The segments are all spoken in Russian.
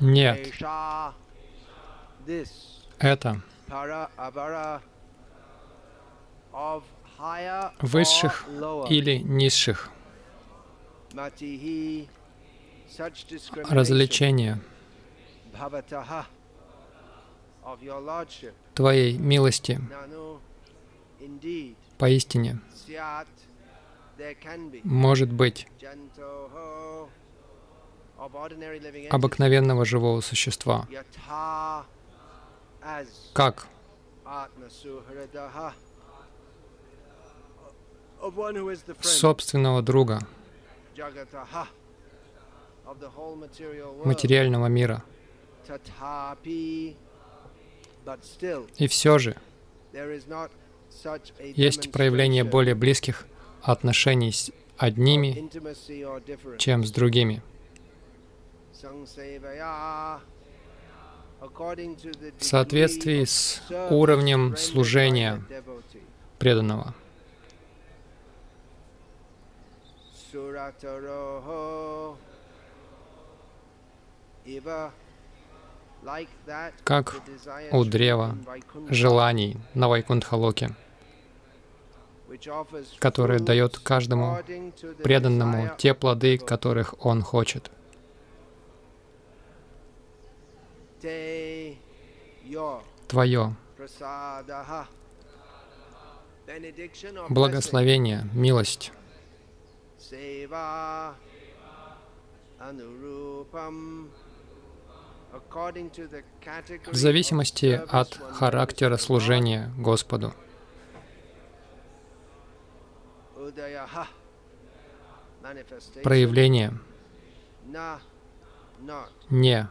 Нет, это высших или низших развлечения. Твоей милости поистине может быть обыкновенного живого существа, как собственного друга материального мира. И все же есть проявление более близких отношений с одними, чем с другими. В соответствии с уровнем служения преданного. Как у древа желаний на offers которое дает каждому преданному те плоды, которых он хочет. Твое благословение, милость, в зависимости от характера служения Господу. Проявление не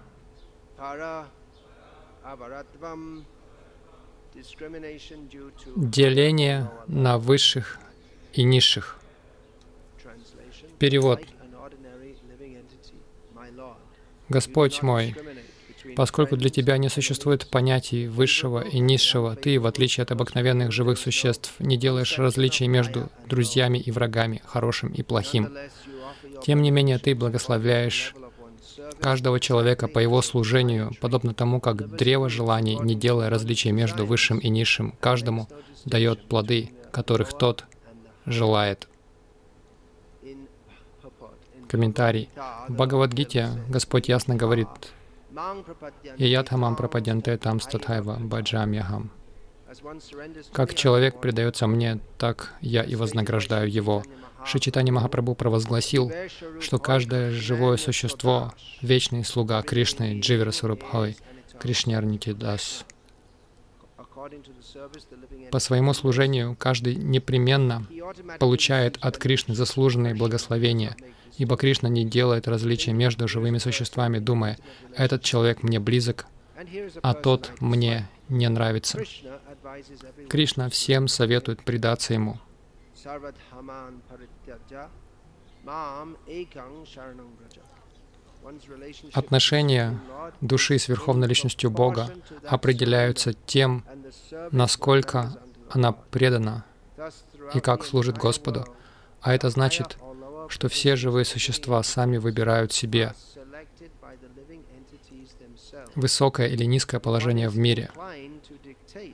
деление на высших и низших. Перевод. Господь мой, Поскольку для Тебя не существует понятий высшего и низшего, Ты, в отличие от обыкновенных живых существ, не делаешь различий между друзьями и врагами, хорошим и плохим. Тем не менее, Ты благословляешь каждого человека по его служению, подобно тому, как древо желаний, не делая различий между высшим и низшим, каждому дает плоды, которых тот желает. Комментарий. В Бхагавадгите Господь ясно говорит «Иядхамам пропаденте там статхайва баджамьяхам». Как человек предается мне, так я и вознаграждаю его. Шичитани Махапрабху провозгласил, что каждое живое существо — вечный слуга Кришны Дживера Сурабхой, Кришнярники Дас. По своему служению каждый непременно получает от Кришны заслуженные благословения, ибо Кришна не делает различия между живыми существами, думая, «Этот человек мне близок, а тот мне не нравится». Кришна всем советует предаться Ему. Отношения души с Верховной Личностью Бога определяются тем, насколько она предана и как служит Господу. А это значит, что все живые существа сами выбирают себе высокое или низкое положение в мире.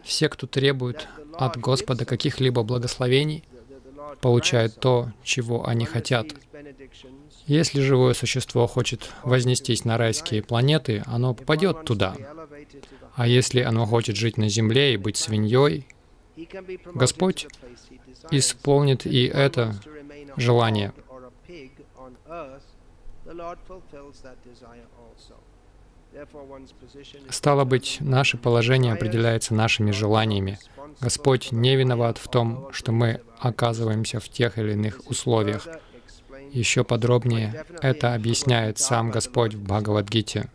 Все, кто требует от Господа каких-либо благословений, получают то, чего они хотят. Если живое существо хочет вознестись на райские планеты, оно попадет туда. А если оно хочет жить на земле и быть свиньей, Господь исполнит и это желание. Стало быть, наше положение определяется нашими желаниями. Господь не виноват в том, что мы оказываемся в тех или иных условиях. Еще подробнее это объясняет сам Господь в Бхагавадгите.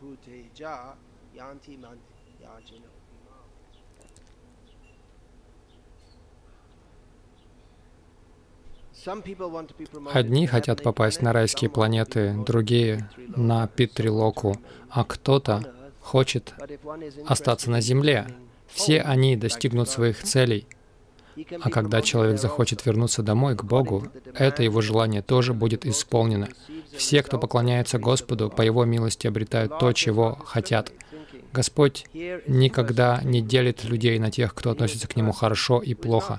Bhuteja yanti man yajino. Одни хотят попасть на райские планеты, другие — на Питрилоку, а кто-то хочет остаться на Земле. Все они достигнут своих целей. А когда человек захочет вернуться домой, к Богу, это его желание тоже будет исполнено. Все, кто поклоняется Господу, по Его милости обретают то, чего хотят. Господь никогда не делит людей на тех, кто относится к Нему хорошо и плохо.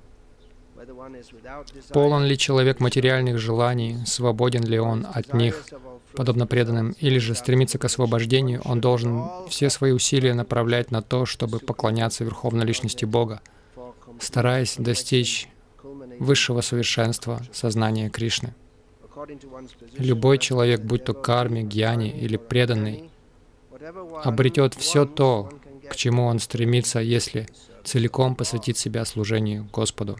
Полон ли человек материальных желаний, свободен ли он от них, подобно преданным, или же стремится к освобождению, он должен все свои усилия направлять на то, чтобы поклоняться Верховной Личности Бога, стараясь достичь высшего совершенства сознания Кришны. Любой человек, будь то карми, гьяни или преданный, обретет все то, к чему он стремится, если целиком посвятит себя служению Господу.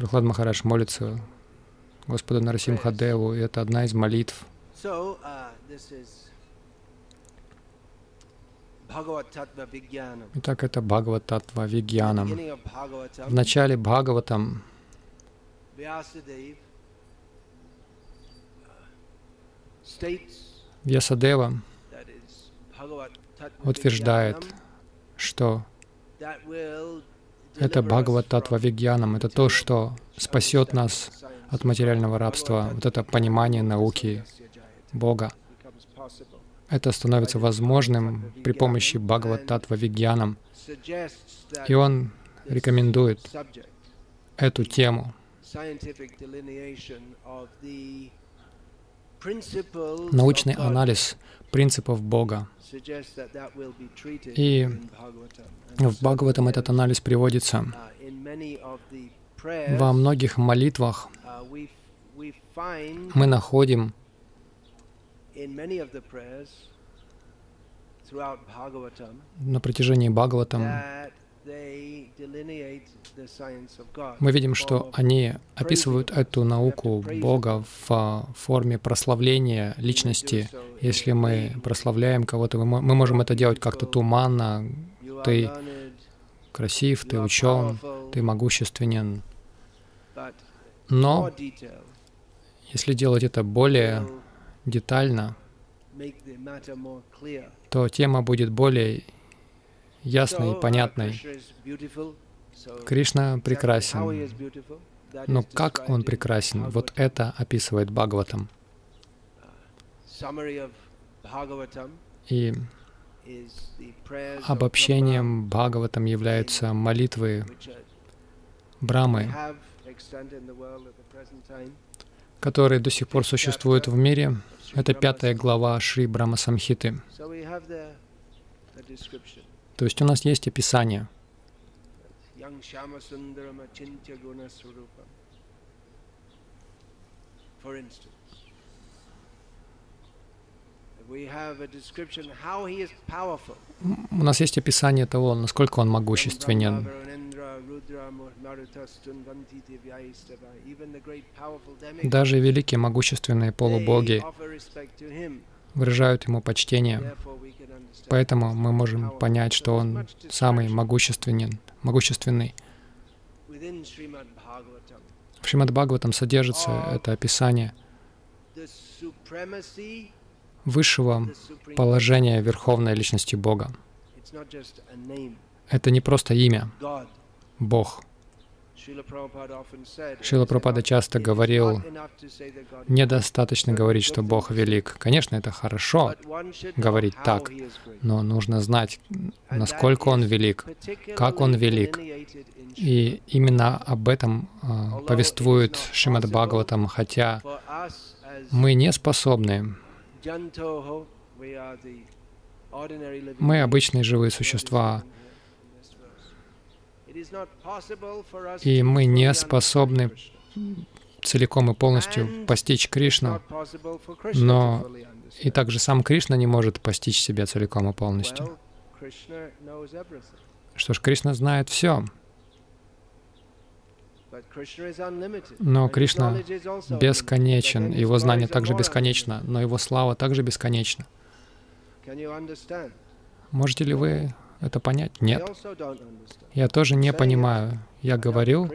Прохлад Махарадж молится Господу Нарасимхадеву, и это одна из молитв. Итак, это Бхагават Татва Вигьянам. В начале Бхагаватам Вьясадева утверждает, что это Бхагават Татва Вигьянам, это то, что спасет нас от материального рабства, вот это понимание науки Бога. Это становится возможным при помощи Бхагават Татва Вигьянам. И он рекомендует эту тему. Научный анализ принципов Бога. И в Бхагаватам этот анализ приводится. Во многих молитвах мы находим на протяжении Бхагаватам мы видим, что они описывают эту науку Бога в форме прославления личности. Если мы прославляем кого-то, мы можем это делать как-то туманно. Ты красив, ты учен, ты могущественен. Но если делать это более детально, то тема будет более ясной и понятной. Кришна прекрасен. Но как он прекрасен? Вот это описывает Бхагаватам. И обобщением Бхагаватам являются молитвы Брамы, которые до сих пор существуют в мире. Это пятая глава Шри Брама Самхиты. То есть у нас есть описание. У нас есть описание того, насколько он могущественен. Даже великие могущественные полубоги выражают ему почтение. Поэтому мы можем понять, что он самый могущественен, могущественный. В Шримад Бхагаватам содержится это описание высшего положения Верховной Личности Бога. Это не просто имя, Бог. Шила Прабхупада часто говорил, недостаточно говорить, что Бог велик. Конечно, это хорошо говорить так, но нужно знать, насколько Он велик, как Он велик. И именно об этом uh, повествует Шримад Бхагаватам, хотя мы не способны. Мы обычные живые существа, и мы не способны целиком и полностью постичь Кришну, но и также сам Кришна не может постичь себя целиком и полностью. Что ж, Кришна знает все. Но Кришна бесконечен, его знание также бесконечно, но его слава также бесконечна. Можете ли вы это понять? Нет. Я тоже не понимаю. Я говорил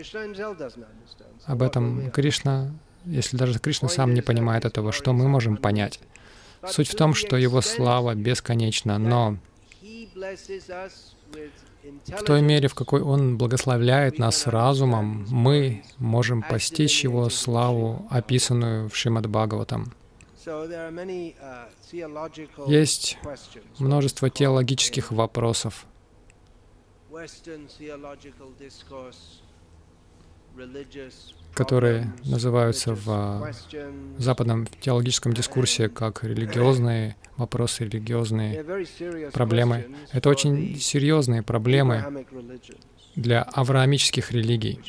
об этом Кришна, если даже Кришна сам не понимает этого, что мы можем понять? Суть в том, что Его слава бесконечна, но в той мере, в какой Он благословляет нас разумом, мы можем постичь Его славу, описанную в Шримад Бхагаватам. Есть множество теологических вопросов. которые называются в западном теологическом дискурсе как религиозные вопросы, религиозные проблемы. Это очень серьезные проблемы для авраамических религий,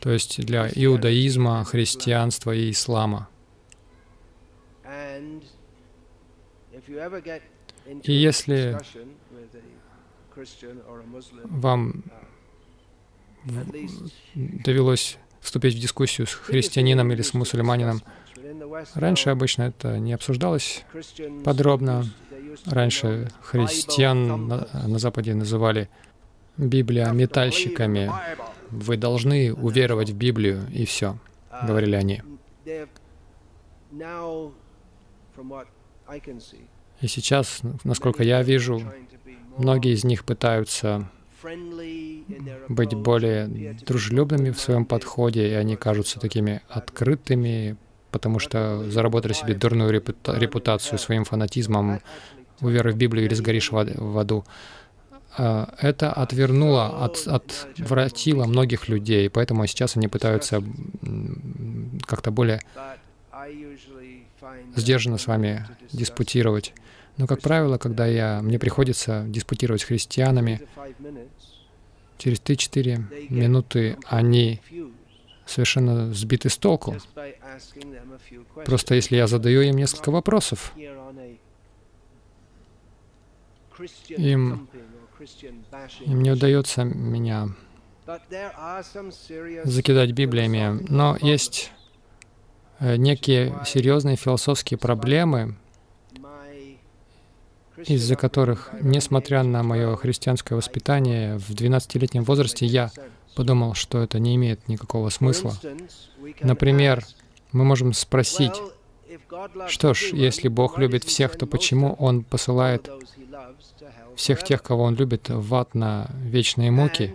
то есть для иудаизма, христианства и ислама. И если вам довелось вступить в дискуссию с христианином или с мусульманином. Раньше обычно это не обсуждалось подробно. Раньше христиан на, на Западе называли Библия метальщиками. Вы должны уверовать в Библию, и все, говорили они. И сейчас, насколько я вижу, многие из них пытаются быть более дружелюбными в своем подходе, и они кажутся такими открытыми, потому что заработали себе дурную репутацию своим фанатизмом, уверуй в Библию или сгоришь в аду. А, это отвернуло, от, отвратило многих людей, поэтому сейчас они пытаются как-то более сдержанно с вами диспутировать. Но, как правило, когда я, мне приходится диспутировать с христианами, через 3-4 минуты они совершенно сбиты с толку. Просто если я задаю им несколько вопросов, им, им не удается меня закидать Библиями. Но есть некие серьезные философские проблемы, из-за которых, несмотря на мое христианское воспитание, в 12-летнем возрасте я подумал, что это не имеет никакого смысла. Например, мы можем спросить, что ж, если Бог любит всех, то почему Он посылает всех тех, кого Он любит, в ад на вечные муки?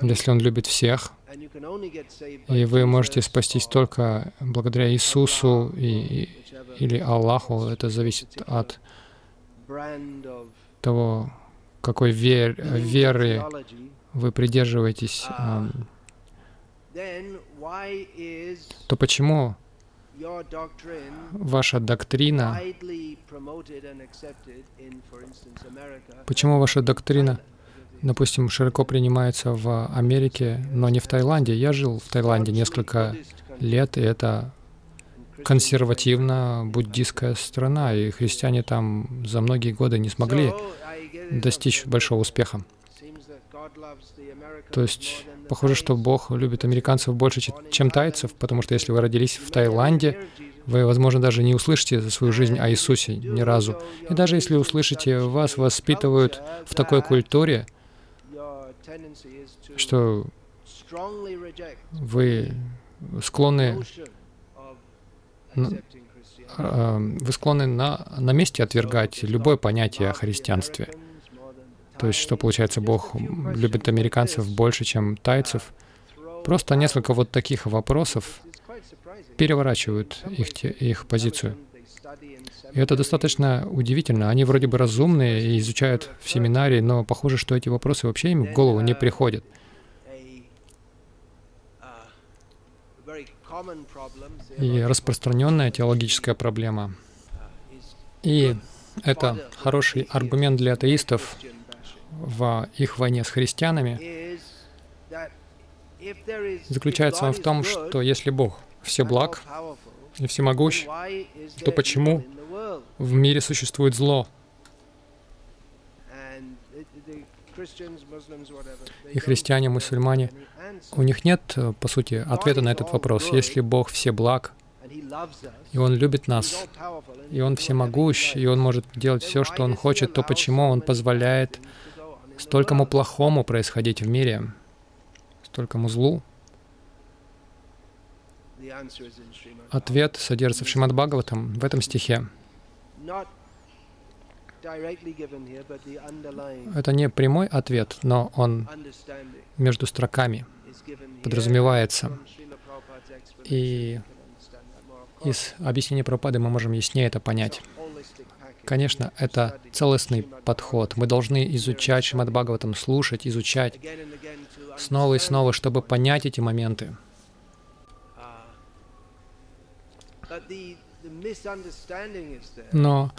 Если Он любит всех, и вы можете спастись только благодаря Иисусу и, или Аллаху, это зависит от того, какой вер, веры вы придерживаетесь, то почему ваша доктрина, почему ваша доктрина, допустим, широко принимается в Америке, но не в Таиланде? Я жил в Таиланде несколько лет, и это консервативно буддийская страна, и христиане там за многие годы не смогли достичь большого успеха. То есть похоже, что Бог любит американцев больше, чем тайцев, потому что если вы родились в Таиланде, вы, возможно, даже не услышите за свою жизнь о Иисусе ни разу. И даже если услышите, вас воспитывают в такой культуре, что вы склонны а, вы склонны на, на месте отвергать любое понятие о христианстве. То есть, что получается, Бог любит американцев больше, чем тайцев. Просто несколько вот таких вопросов переворачивают их, их позицию. И это достаточно удивительно. Они вроде бы разумные и изучают в семинарии, но похоже, что эти вопросы вообще им в голову не приходят. и распространенная теологическая проблема. И это хороший аргумент для атеистов в их войне с христианами, заключается в том, что если Бог все благ и всемогущ, то почему в мире существует зло? И христиане, мусульмане, у них нет, по сути, ответа на этот вопрос. Если Бог все благ, и Он любит нас, и Он всемогущ, и Он может делать все, что Он хочет, то почему Он позволяет столькому плохому происходить в мире, столькому злу? Ответ содержится в Шримад Бхагаватам в этом стихе. Это не прямой ответ, но он между строками подразумевается. И из объяснения Пропады мы можем яснее это понять. Конечно, это целостный подход. Мы должны изучать Шримад Бхагаватам, слушать, изучать снова и снова, чтобы понять эти моменты. Но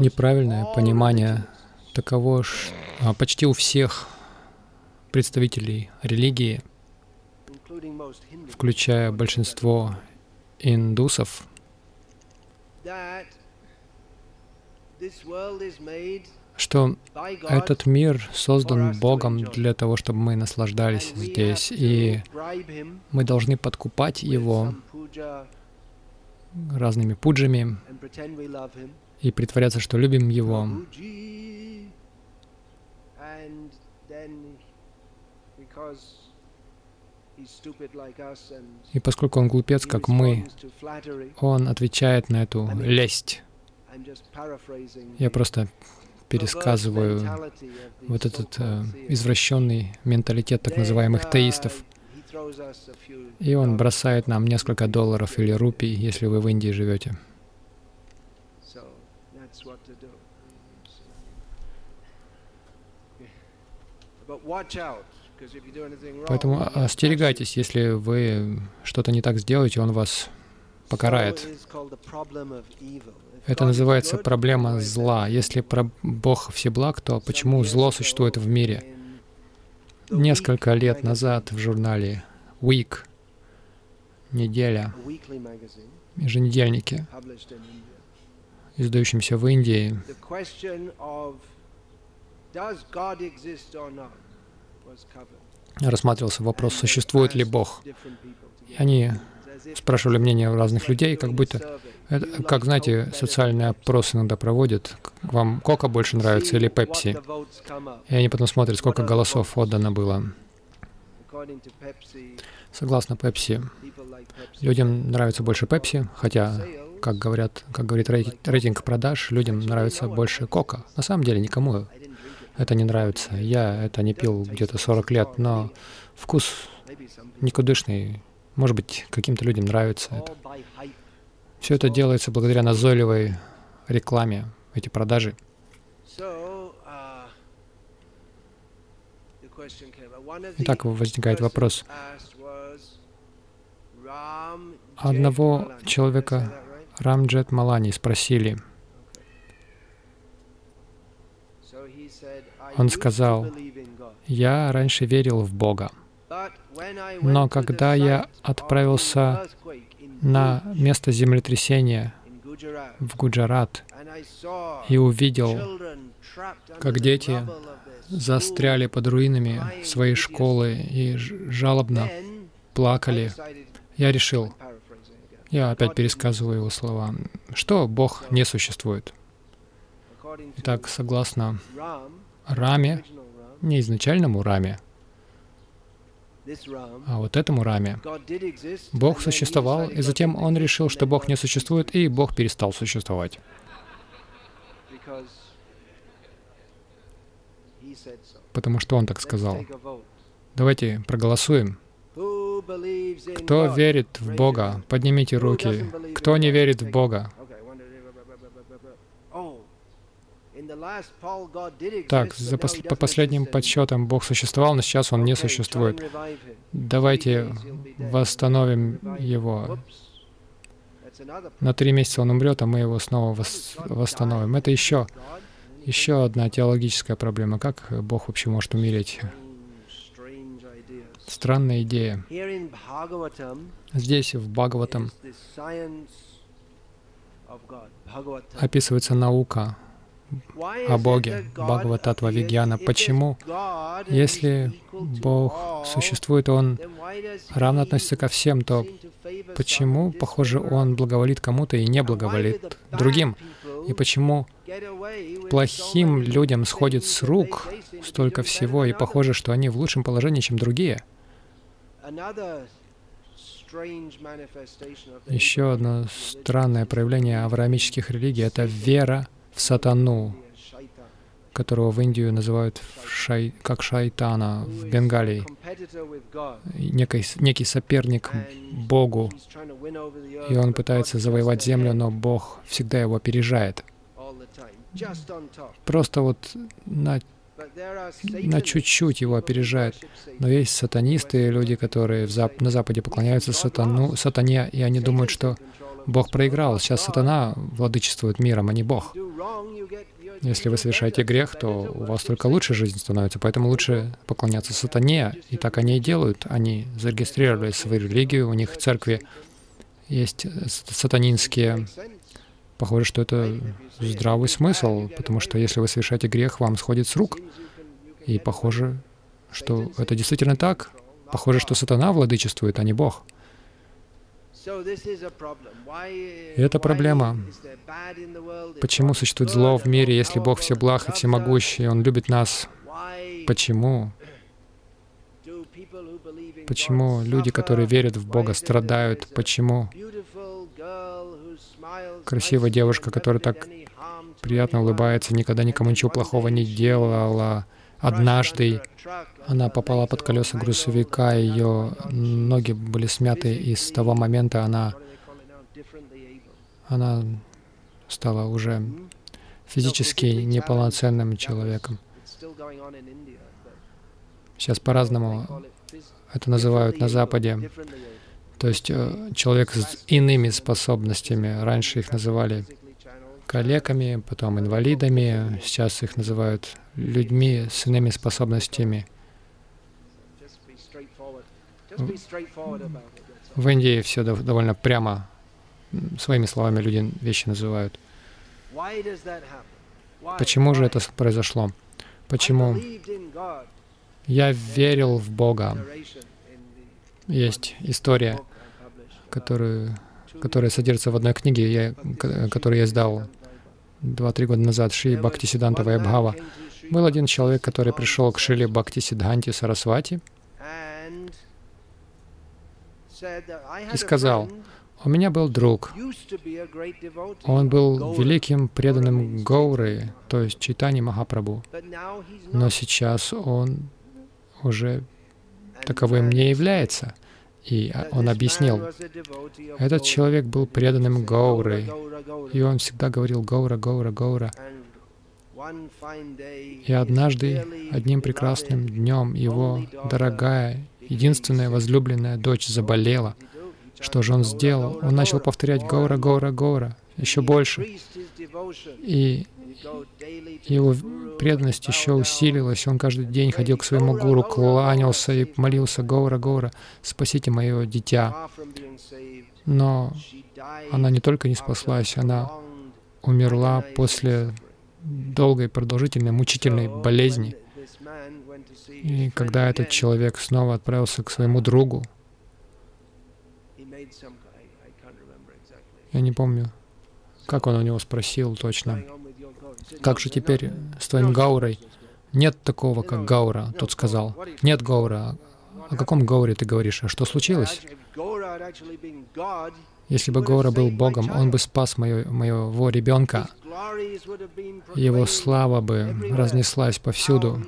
неправильное понимание таково а, почти у всех представителей религии, включая большинство индусов, что этот мир создан Богом для того, чтобы мы наслаждались здесь, и мы должны подкупать Его разными пуджами и притворяться, что любим Его. И поскольку он глупец, как мы, он отвечает на эту лесть. Я просто пересказываю вот этот э, извращенный менталитет так называемых теистов. И он бросает нам несколько долларов или рупий, если вы в Индии живете. Поэтому остерегайтесь, если вы что-то не так сделаете, он вас покарает. Это называется проблема зла. Если про Бог всеблаг, то почему зло существует в мире? Несколько лет назад в журнале Week, неделя, еженедельнике, издающемся в Индии, рассматривался вопрос, существует ли Бог. И они спрашивали мнение разных людей, как будто, это, как знаете, социальные опросы иногда проводят, вам Кока больше нравится или Пепси? И они потом смотрят, сколько голосов отдано было. Согласно Пепси, людям нравится больше Пепси, хотя, как говорят, как говорит рейтинг продаж, людям нравится больше Кока. На самом деле никому это не нравится. Я это не пил где-то 40 лет, но вкус никудышный. Может быть, каким-то людям нравится это. Все это делается благодаря назойливой рекламе, эти продажи. Итак, возникает вопрос. Одного человека, Рамджет Малани, спросили. Он сказал, «Я раньше верил в Бога, но когда я отправился на место землетрясения в Гуджарат и увидел, как дети застряли под руинами своей школы и жалобно плакали, я решил, я опять пересказываю его слова, что Бог не существует. Итак, согласно Раме, не изначальному Раме, а вот этому Раме. Бог существовал, и затем он решил, что Бог не существует, и Бог перестал существовать. Потому что он так сказал. Давайте проголосуем. Кто верит в Бога, поднимите руки. Кто не верит в Бога? Так, за пос по последним подсчетам Бог существовал, но сейчас Он не существует. Давайте восстановим Его. На три месяца Он умрет, а мы Его снова вос восстановим. Это еще, еще одна теологическая проблема. Как Бог вообще может умереть? Странная идея. Здесь, в Бхагаватам, описывается наука о Боге, Бхагавататва Вигьяна. Почему? Если Бог существует, Он равно относится ко всем, то почему, похоже, Он благоволит кому-то и не благоволит другим? И почему плохим людям сходит с рук столько всего, и похоже, что они в лучшем положении, чем другие? Еще одно странное проявление авраамических религий — это вера сатану, которого в Индию называют шай, как шайтана в Бенгалии, некий, некий соперник Богу, и он пытается завоевать землю, но Бог всегда его опережает. Просто вот на на чуть-чуть его опережает. Но есть сатанисты, люди, которые в зап на Западе поклоняются сатану, сатане, и они думают, что Бог проиграл. Сейчас сатана владычествует миром, а не Бог. Если вы совершаете грех, то у вас только лучше жизнь становится, поэтому лучше поклоняться сатане. И так они и делают. Они зарегистрировали свою религию, у них в церкви есть сатанинские. Похоже, что это здравый смысл, потому что если вы совершаете грех, вам сходит с рук. И похоже, что это действительно так. Похоже, что сатана владычествует, а не Бог. И это проблема. Почему существует зло в мире, если Бог все благ и всемогущий, Он любит нас? Почему? Почему люди, которые верят в Бога, страдают? Почему красивая девушка, которая так приятно улыбается, никогда никому ничего плохого не делала, однажды она попала под колеса грузовика, ее ноги были смяты, и с того момента она, она стала уже физически неполноценным человеком. Сейчас по-разному это называют на Западе. То есть э, человек с иными способностями. Раньше их называли калеками, потом инвалидами. Сейчас их называют людьми с иными способностями. В Индии все довольно прямо, своими словами люди вещи называют. Почему же это произошло? Почему? Я верил в Бога. Есть история, которую, которая содержится в одной книге, я, которую я издал два-три года назад, Шри Бхакти Сиданта Вайабхава. Был один человек, который пришел к Шили Бхакти Сидханти Сарасвати и сказал, «У меня был друг. Он был великим преданным Гауры, то есть Чайтани Махапрабху. Но сейчас он уже таковым не является. И он объяснил, этот человек был преданным Гаурой, и он всегда говорил Гаура, Гаура, Гаура. И однажды, одним прекрасным днем, его дорогая, единственная возлюбленная дочь заболела. Что же он сделал? Он начал повторять Гаура, Гаура, Гаура еще больше. И его преданность еще усилилась. Он каждый день ходил к своему гуру, кланялся и молился Гаура, Гаура, спасите мое дитя. Но она не только не спаслась, она умерла после долгой, продолжительной, мучительной болезни. И когда этот человек снова отправился к своему другу, я не помню, как он у него спросил точно, как же теперь с твоим Гаурой? Нет такого, как Гаура, тот сказал. Нет Гаура. О каком Гауре ты говоришь? А что случилось? Если бы Гора был Богом, Он бы спас моего, моего ребенка. Его слава бы разнеслась повсюду,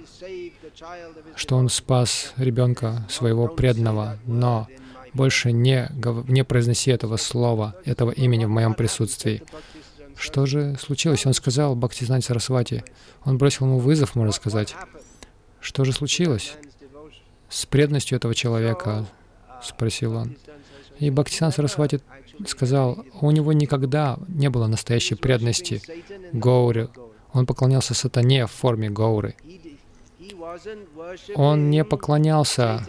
что Он спас ребенка своего преданного. Но больше не, не произноси этого слова, этого имени в моем присутствии. Что же случилось? Он сказал Бхактизнати Сарасвати. Он бросил ему вызов, можно сказать. Что же случилось с преданностью этого человека? Спросил он. И Бхактисан Сарасвати сказал, у него никогда не было настоящей преданности Гауре. Он поклонялся сатане в форме Гауры. Он не поклонялся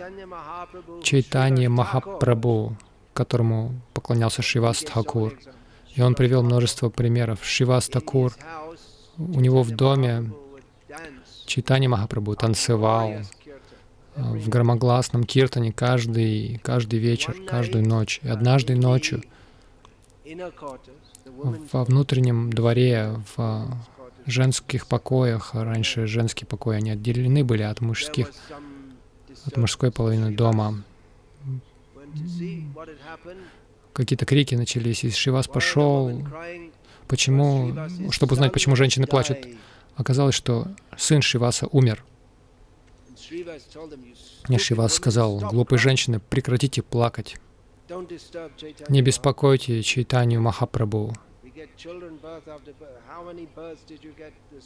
Чайтанье Махапрабху, которому поклонялся Шивас Тхакур. И он привел множество примеров. Шивас Такур, у него в доме Чайтанья Махапрабху танцевал в громогласном киртане каждый, каждый вечер, каждую ночь. И однажды ночью во внутреннем дворе, в женских покоях, раньше женские покои, они отделены были от мужских, от мужской половины дома. Какие-то крики начались, и Шивас пошел. Почему? Чтобы узнать, почему женщины плачут. Оказалось, что сын Шиваса умер. И Шивас сказал, глупые женщины, прекратите плакать. Не беспокойте Чайтанию Махапрабху.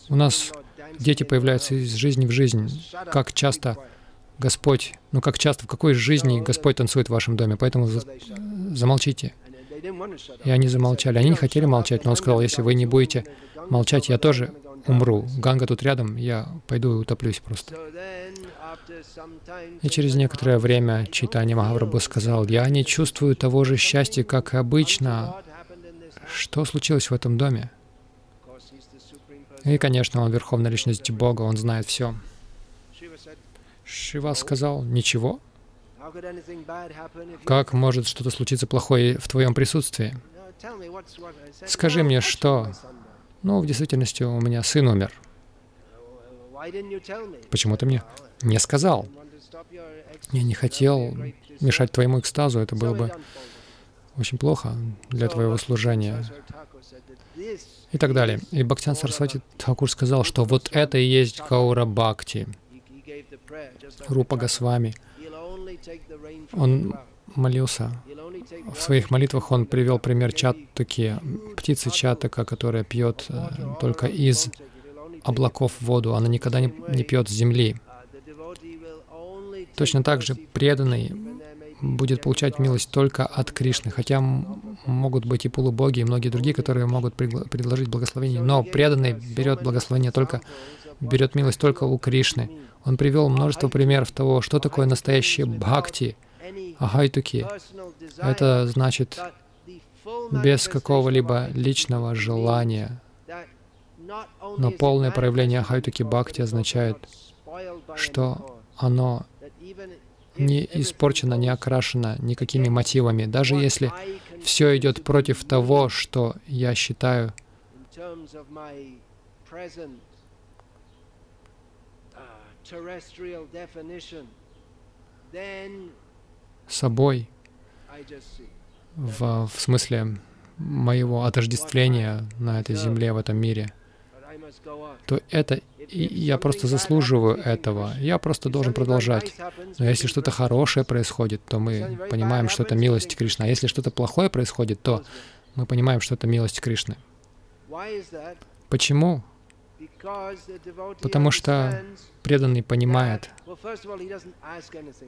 У нас дети появляются из жизни в жизнь. Как часто Господь, ну как часто, в какой жизни Господь танцует в вашем доме, поэтому замолчите. И они замолчали. Они не хотели молчать, но он сказал, если вы не будете молчать, я тоже умру. Ганга тут рядом, я пойду и утоплюсь просто. И через некоторое время Читани Махапрабху сказал, «Я не чувствую того же счастья, как обычно. Что случилось в этом доме?» И, конечно, он Верховная Личность Бога, он знает все. Шива сказал, «Ничего. Как может что-то случиться плохое в твоем присутствии? Скажи мне, что ну, в действительности у меня сын умер. Почему ты мне не сказал? Я не хотел мешать твоему экстазу, это было бы очень плохо для твоего служения. И так далее. И Бхактян Сарасвати Такур сказал, что вот это и есть Гаура Бхакти. Рупа Госвами. Он молился. В своих молитвах он привел пример чатаки, птицы чатака, которая пьет э, только из облаков воду, она никогда не, не пьет с земли. Точно так же преданный будет получать милость только от Кришны, хотя могут быть и полубоги, и многие другие, которые могут предложить благословение, но преданный берет благословение только, берет милость только у Кришны. Он привел множество примеров того, что такое настоящее бхакти — Ахайтуки — это значит без какого-либо личного желания. Но полное проявление Ахайтуки Бхакти означает, что оно не испорчено, не окрашено никакими мотивами. Даже если все идет против того, что я считаю собой в, в смысле моего отождествления на этой земле, в этом мире, то это и я просто заслуживаю этого. Я просто должен продолжать. Но если что-то хорошее происходит, то мы понимаем, что это милость Кришны. А если что-то плохое происходит, то мы понимаем, что это милость Кришны. Почему? Потому что преданный понимает,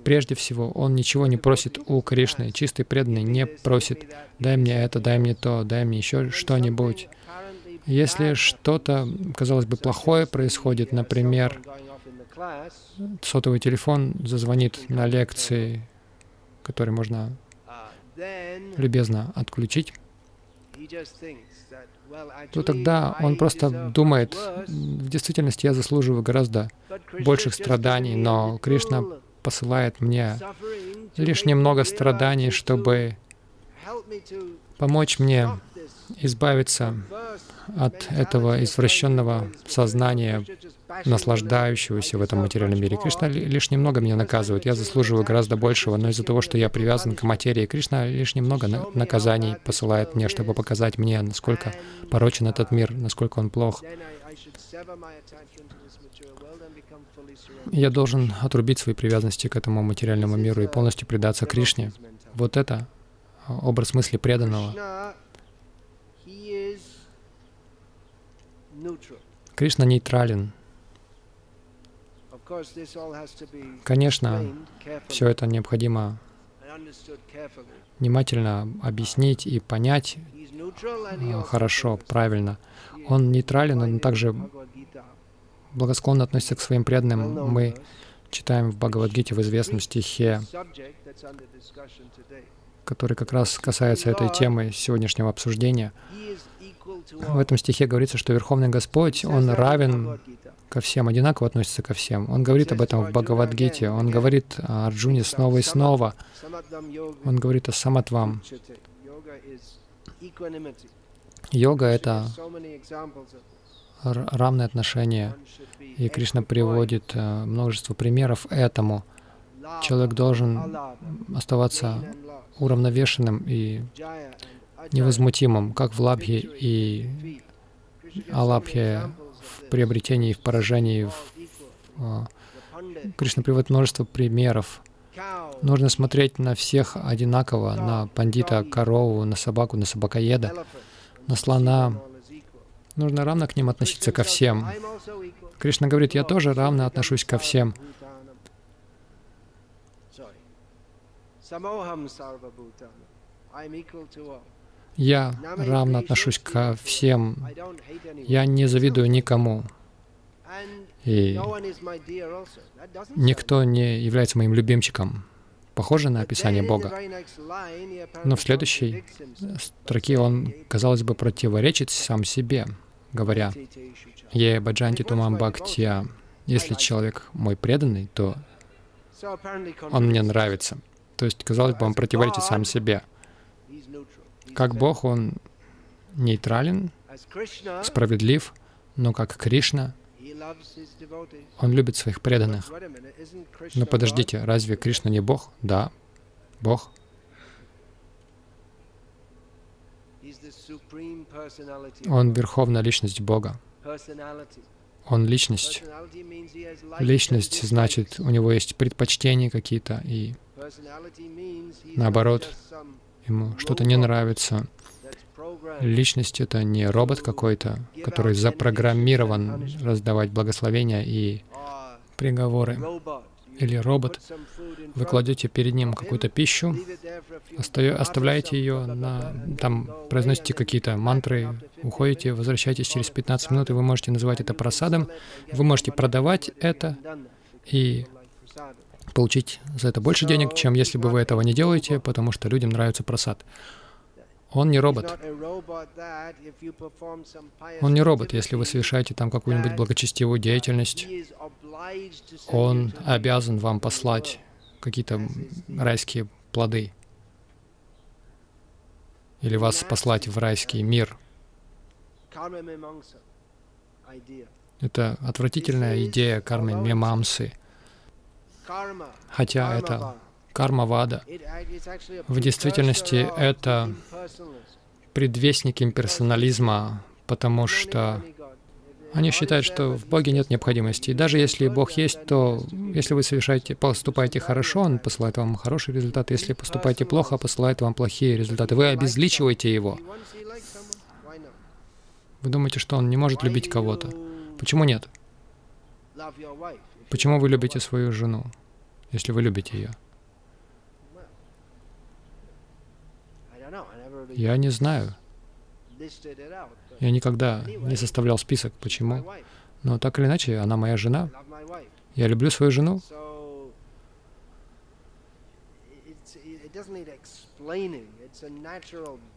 прежде всего, он ничего не просит у Кришны. Чистый преданный не просит, дай мне это, дай мне то, дай мне еще что-нибудь. Если что-то, казалось бы, плохое происходит, например, сотовый телефон зазвонит на лекции, который можно любезно отключить, то тогда он просто думает, в действительности я заслуживаю гораздо больших страданий, но Кришна посылает мне лишь немного страданий, чтобы помочь мне избавиться от этого извращенного сознания, наслаждающегося в этом материальном мире. Кришна лишь немного меня наказывает. Я заслуживаю гораздо большего, но из-за того, что я привязан к материи, Кришна лишь немного наказаний посылает мне, чтобы показать мне, насколько порочен этот мир, насколько он плох. Я должен отрубить свои привязанности к этому материальному миру и полностью предаться Кришне. Вот это образ мысли преданного. Кришна нейтрален. Конечно, все это необходимо внимательно объяснить и понять э, хорошо, правильно. Он нейтрален, но также благосклонно относится к своим преданным. Мы читаем в Бхагавадгите в известном стихе, который как раз касается этой темы сегодняшнего обсуждения. В этом стихе говорится, что Верховный Господь, Он равен ко всем, одинаково относится ко всем. Он говорит об этом в Бхагавадгите, Он говорит о Арджуне снова и снова. Он говорит о саматвам. Йога — это равные отношения, и Кришна приводит э, множество примеров этому. Человек должен оставаться уравновешенным и невозмутимым, как в лабхе и алабхе, приобретении и в поражении. В, в, Кришна приводит множество примеров. Нужно смотреть на всех одинаково, на пандита, корову, на собаку, на собакоеда, на слона. Нужно равно к ним относиться ко всем. Кришна говорит, я тоже равно отношусь ко всем. Я равно отношусь ко всем. Я не завидую никому. И никто не является моим любимчиком. Похоже на описание Бога. Но в следующей строке он, казалось бы, противоречит сам себе, говоря, «Е баджанти тумам бхактия». Если человек мой преданный, то он мне нравится. То есть, казалось бы, он противоречит сам себе. Как Бог, он нейтрален, справедлив, но как Кришна, он любит своих преданных. Но подождите, разве Кришна не Бог? Да, Бог. Он верховная личность Бога. Он личность. Личность значит, у него есть предпочтения какие-то, и наоборот, ему что-то не нравится. Личность — это не робот какой-то, который запрограммирован раздавать благословения и приговоры. Или робот. Вы кладете перед ним какую-то пищу, оставляете ее, на, там произносите какие-то мантры, уходите, возвращаетесь через 15 минут, и вы можете называть это просадом. Вы можете продавать это и получить за это больше денег, чем если бы вы этого не делаете, потому что людям нравится просад. Он не робот. Он не робот, если вы совершаете там какую-нибудь благочестивую деятельность. Он обязан вам послать какие-то райские плоды. Или вас послать в райский мир. Это отвратительная идея кармы мемамсы. Хотя это карма-вада. В действительности это предвестник имперсонализма, потому что они считают, что в Боге нет необходимости. И даже если Бог есть, то если вы совершаете, поступаете хорошо, Он посылает вам хорошие результаты. Если поступаете плохо, посылает вам плохие результаты. Вы обезличиваете Его. Вы думаете, что Он не может любить кого-то? Почему нет? Почему вы любите свою жену, если вы любите ее? Я не знаю. Я никогда не составлял список, почему. Но так или иначе, она моя жена. Я люблю свою жену.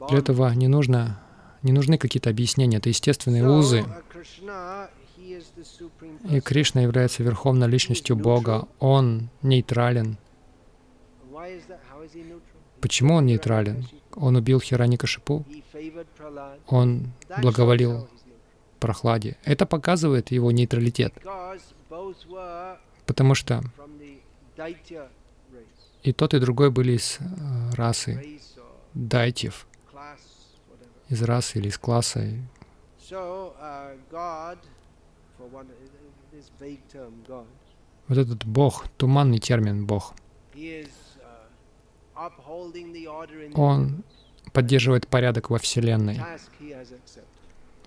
Для этого не нужно, не нужны какие-то объяснения, это естественные узы. И Кришна является верховной личностью Бога. Он нейтрален. Почему он нейтрален? Он убил Хираника Шипу. Он благоволил прохладе. Это показывает его нейтралитет. Потому что и тот, и другой были из э, расы дайтев, из расы или из класса. Вот этот Бог, туманный термин Бог, он поддерживает порядок во Вселенной.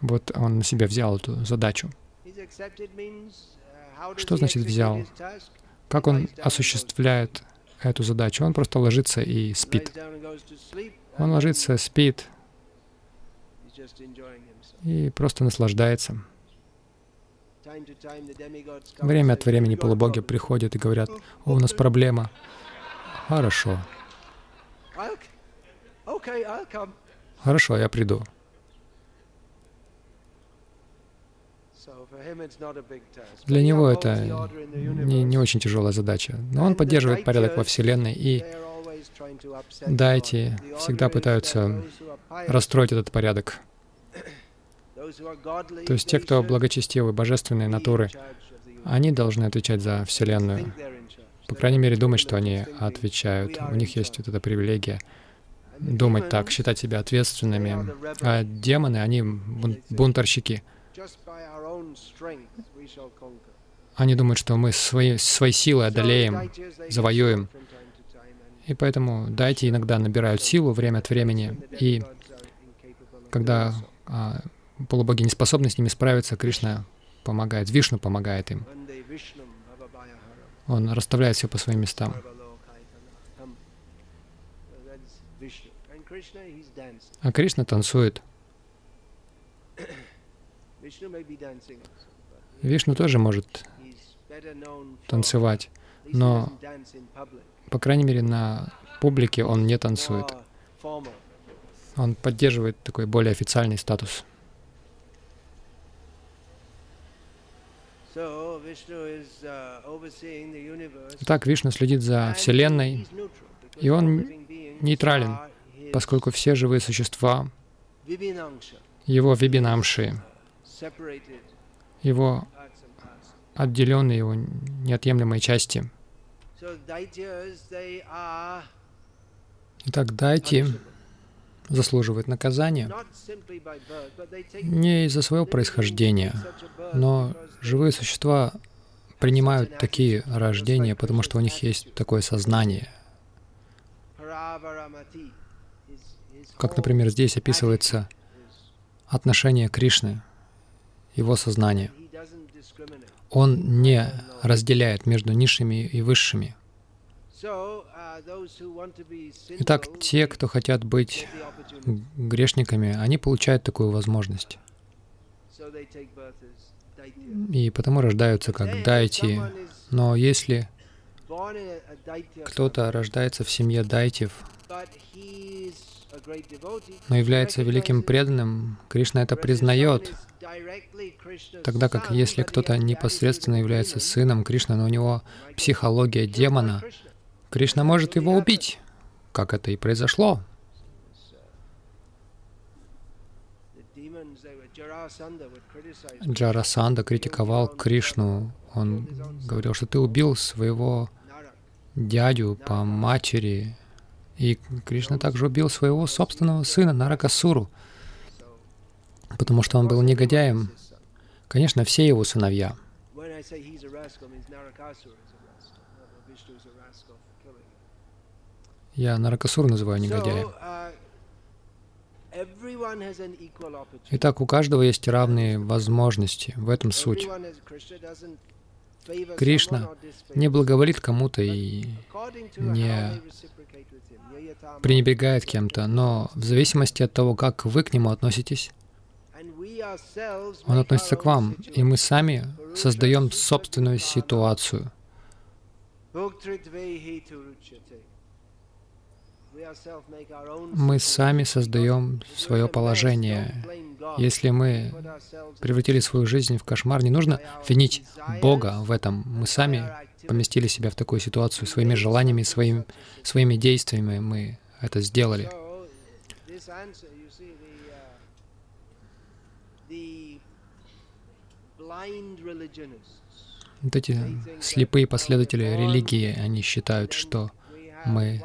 Вот он на себя взял эту задачу. Что значит взял? Как он осуществляет эту задачу? Он просто ложится и спит. Он ложится, спит и просто наслаждается. Время от времени полубоги приходят и говорят, «О, у нас проблема». Хорошо. Хорошо, я приду. Для него это не, не очень тяжелая задача. Но он поддерживает порядок во Вселенной, и дайте всегда пытаются расстроить этот порядок. То есть те, кто благочестивы, божественные натуры, они должны отвечать за Вселенную. По крайней мере, думать, что они отвечают. У них есть вот эта привилегия думать так, считать себя ответственными. А демоны, они бунтарщики. Они думают, что мы свои, своей силой одолеем, завоюем. И поэтому дайте иногда набирают силу время от времени. И когда а, полубоги не способны с ними справиться, Кришна помогает, Вишну помогает им. Он расставляет все по своим местам. А Кришна танцует. Вишну тоже может танцевать, но, по крайней мере, на публике он не танцует. Он поддерживает такой более официальный статус. Так, Вишну следит за Вселенной, и он нейтрален, поскольку все живые существа, его вибинамши, его отделенные, его неотъемлемые части. Итак, дайте заслуживает наказания не из-за своего происхождения, но живые существа принимают такие рождения, потому что у них есть такое сознание. Как, например, здесь описывается отношение Кришны, его сознание. Он не разделяет между низшими и высшими. Итак, те, кто хотят быть грешниками, они получают такую возможность. И потому рождаются как дайти. Но если кто-то рождается в семье дайтев, но является великим преданным, Кришна это признает, тогда как если кто-то непосредственно является сыном Кришны, но у него психология демона, Кришна может его убить, как это и произошло. Джарасанда критиковал Кришну. Он говорил, что ты убил своего дядю по матери. И Кришна также убил своего собственного сына Наракасуру, потому что он был негодяем. Конечно, все его сыновья. Я Наракасур называю негодяем. Итак, у каждого есть равные возможности. В этом суть. Кришна не благоволит кому-то и не пренебрегает кем-то, но в зависимости от того, как вы к нему относитесь, он относится к вам, и мы сами создаем собственную ситуацию. Мы сами создаем свое положение. Если мы превратили свою жизнь в кошмар, не нужно винить Бога в этом. Мы сами поместили себя в такую ситуацию своими желаниями, своим, своими действиями. Мы это сделали. Вот эти слепые последователи религии, они считают, что мы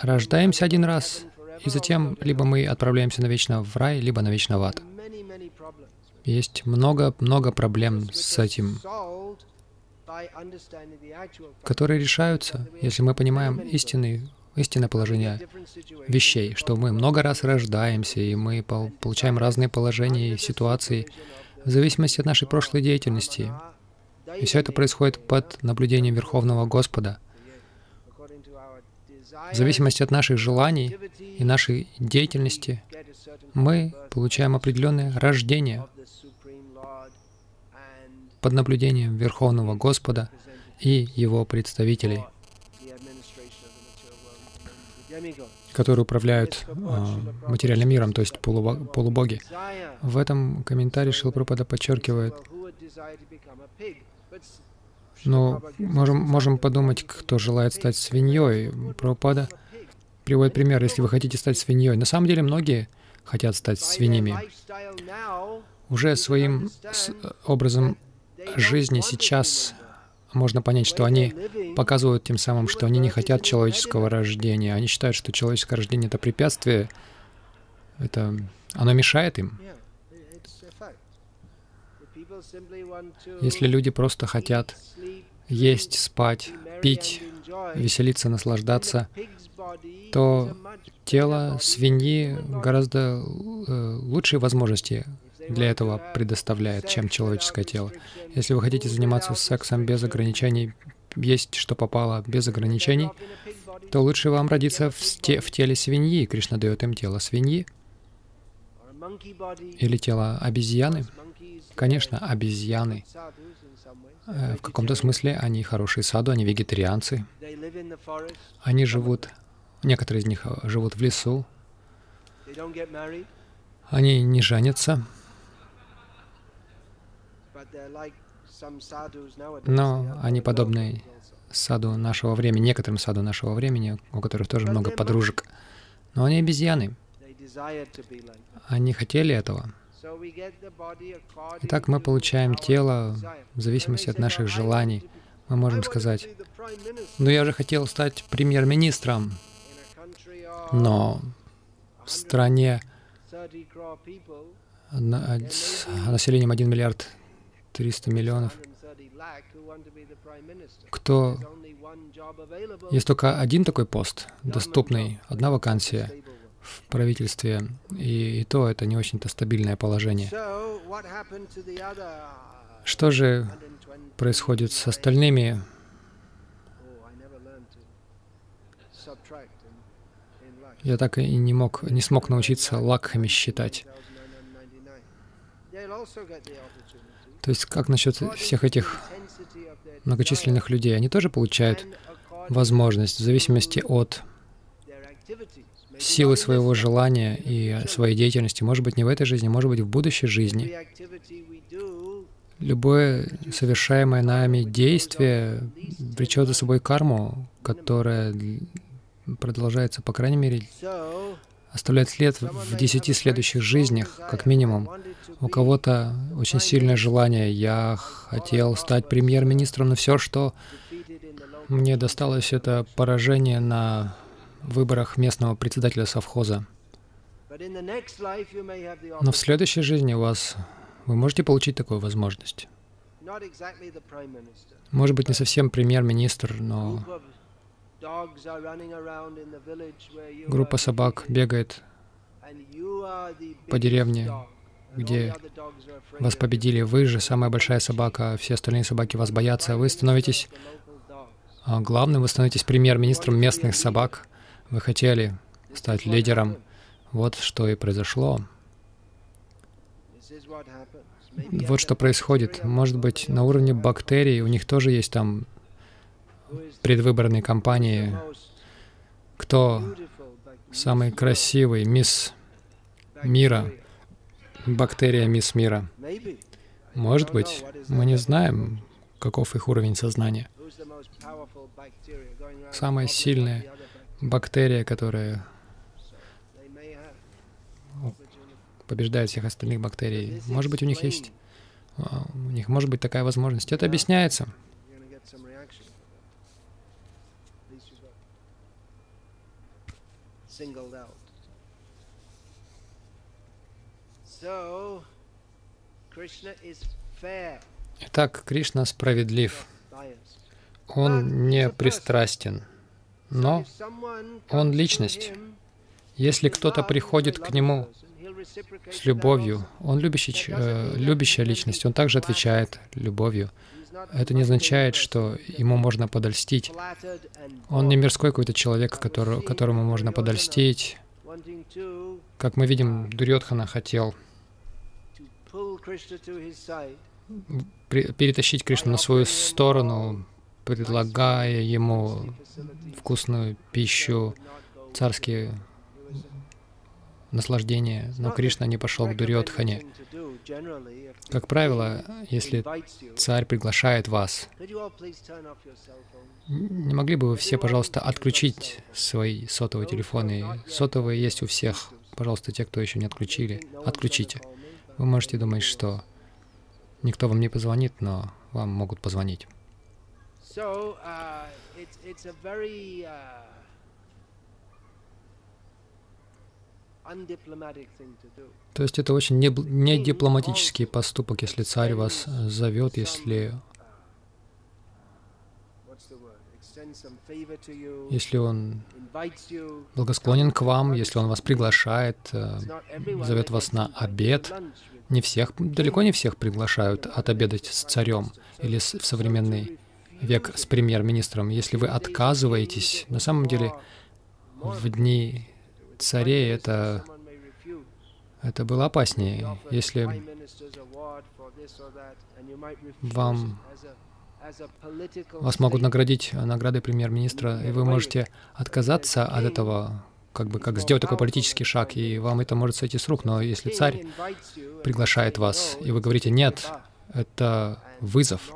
рождаемся один раз, и затем либо мы отправляемся навечно в рай, либо навечно в ад. Есть много-много проблем с этим, которые решаются, если мы понимаем истинный, истинное положение вещей, что мы много раз рождаемся, и мы получаем разные положения и ситуации в зависимости от нашей прошлой деятельности. И все это происходит под наблюдением Верховного Господа — в зависимости от наших желаний и нашей деятельности, мы получаем определенное рождение. под наблюдением Верховного Господа и Его представителей, которые управляют э, материальным миром, то есть полубоги. В этом комментарии Шилпрапада подчеркивает, но можем, можем подумать, кто желает стать свиньей. Прабхупада приводит пример, если вы хотите стать свиньей. На самом деле многие хотят стать свиньями. Уже своим образом жизни сейчас можно понять, что они показывают тем самым, что они не хотят человеческого рождения. Они считают, что человеческое рождение — это препятствие, это, оно мешает им. Если люди просто хотят есть, спать, пить, веселиться, наслаждаться, то тело свиньи гораздо э, лучшие возможности для этого предоставляет, чем человеческое тело. Если вы хотите заниматься сексом без ограничений, есть что попало без ограничений, то лучше вам родиться в, те, в теле свиньи. Кришна дает им тело свиньи или тело обезьяны. Конечно, обезьяны. Э, в каком-то смысле они хорошие саду, они вегетарианцы. Они живут, некоторые из них э, живут в лесу. Они не женятся. Но они подобны саду нашего времени, некоторым саду нашего времени, у которых тоже много подружек. Но они обезьяны. Они хотели этого. Итак, мы получаем тело в зависимости от наших желаний. Мы можем сказать, ну я же хотел стать премьер-министром, но в стране с населением 1 миллиард 300 миллионов, кто... Есть только один такой пост, доступный, одна вакансия правительстве, и, и то это не очень-то стабильное положение. Что же происходит с остальными? Я так и не мог, не смог научиться лакхами считать. То есть как насчет всех этих многочисленных людей? Они тоже получают возможность в зависимости от силы своего желания и своей деятельности, может быть, не в этой жизни, может быть, в будущей жизни. Любое совершаемое нами действие влечет за собой карму, которая продолжается, по крайней мере, оставляет след в десяти следующих жизнях, как минимум. У кого-то очень сильное желание. Я хотел стать премьер-министром, но все, что мне досталось, это поражение на выборах местного председателя совхоза. Но в следующей жизни у вас вы можете получить такую возможность. Может быть, не совсем премьер-министр, но группа собак бегает по деревне, где вас победили. Вы же самая большая собака, все остальные собаки вас боятся. Вы становитесь а, главным, вы становитесь премьер-министром местных собак. Вы хотели стать лидером. Вот что и произошло. Вот что происходит. Может быть, на уровне бактерий у них тоже есть там предвыборные кампании. Кто самый красивый мисс мира, бактерия мисс мира? Может быть, мы не знаем, каков их уровень сознания. Самая сильная бактерия, которая побеждает всех остальных бактерий. Может быть, у них есть, а, у них может быть такая возможность. Это объясняется. Итак, Кришна справедлив. Он не пристрастен. Но он личность. Если кто-то приходит к нему с любовью, он любящий, э, любящая личность, он также отвечает любовью. Это не означает, что ему можно подольстить. Он не мирской какой-то человек, который, которому можно подольстить. Как мы видим, Дурьотхана хотел перетащить Кришну на свою сторону, предлагая ему вкусную пищу, царские наслаждения, но Кришна не пошел к Дурьотхане. Как правило, если царь приглашает вас, не могли бы вы все, пожалуйста, отключить свои сотовые телефоны? Сотовые есть у всех. Пожалуйста, те, кто еще не отключили, отключите. Вы можете думать, что никто вам не позвонит, но вам могут позвонить. So, uh, it's, it's a very, uh, То есть это очень не, не дипломатический поступок, если царь вас зовет, если если он благосклонен к вам, если он вас приглашает, э, зовет вас на обед. Не всех, далеко не всех приглашают отобедать с царем или в современный век с премьер-министром. Если вы отказываетесь, на самом деле в дни царей это, это было опаснее. Если вам вас могут наградить наградой премьер-министра, и вы можете отказаться от этого, как бы как сделать такой политический шаг, и вам это может сойти с рук. Но если царь приглашает вас, и вы говорите «нет», это вызов.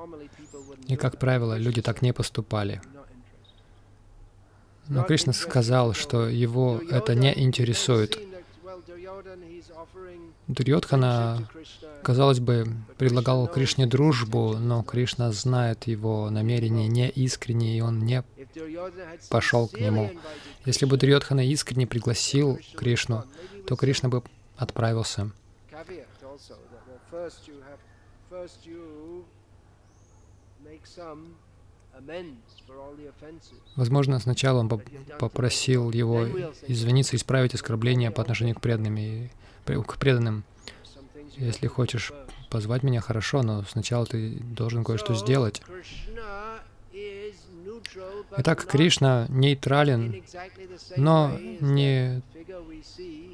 И, как правило, люди так не поступали. Но Кришна сказал, что его это не интересует. Дурьотхана, казалось бы, предлагал Кришне дружбу, но Кришна знает его намерения не искренние, и он не пошел к нему. Если бы Дурьотхана искренне пригласил Кришну, то Кришна бы отправился. Возможно, сначала он попросил его извиниться, исправить оскорбления по отношению к преданным. И, к преданным. Если хочешь позвать меня, хорошо, но сначала ты должен кое-что сделать. Итак, Кришна нейтрален, но не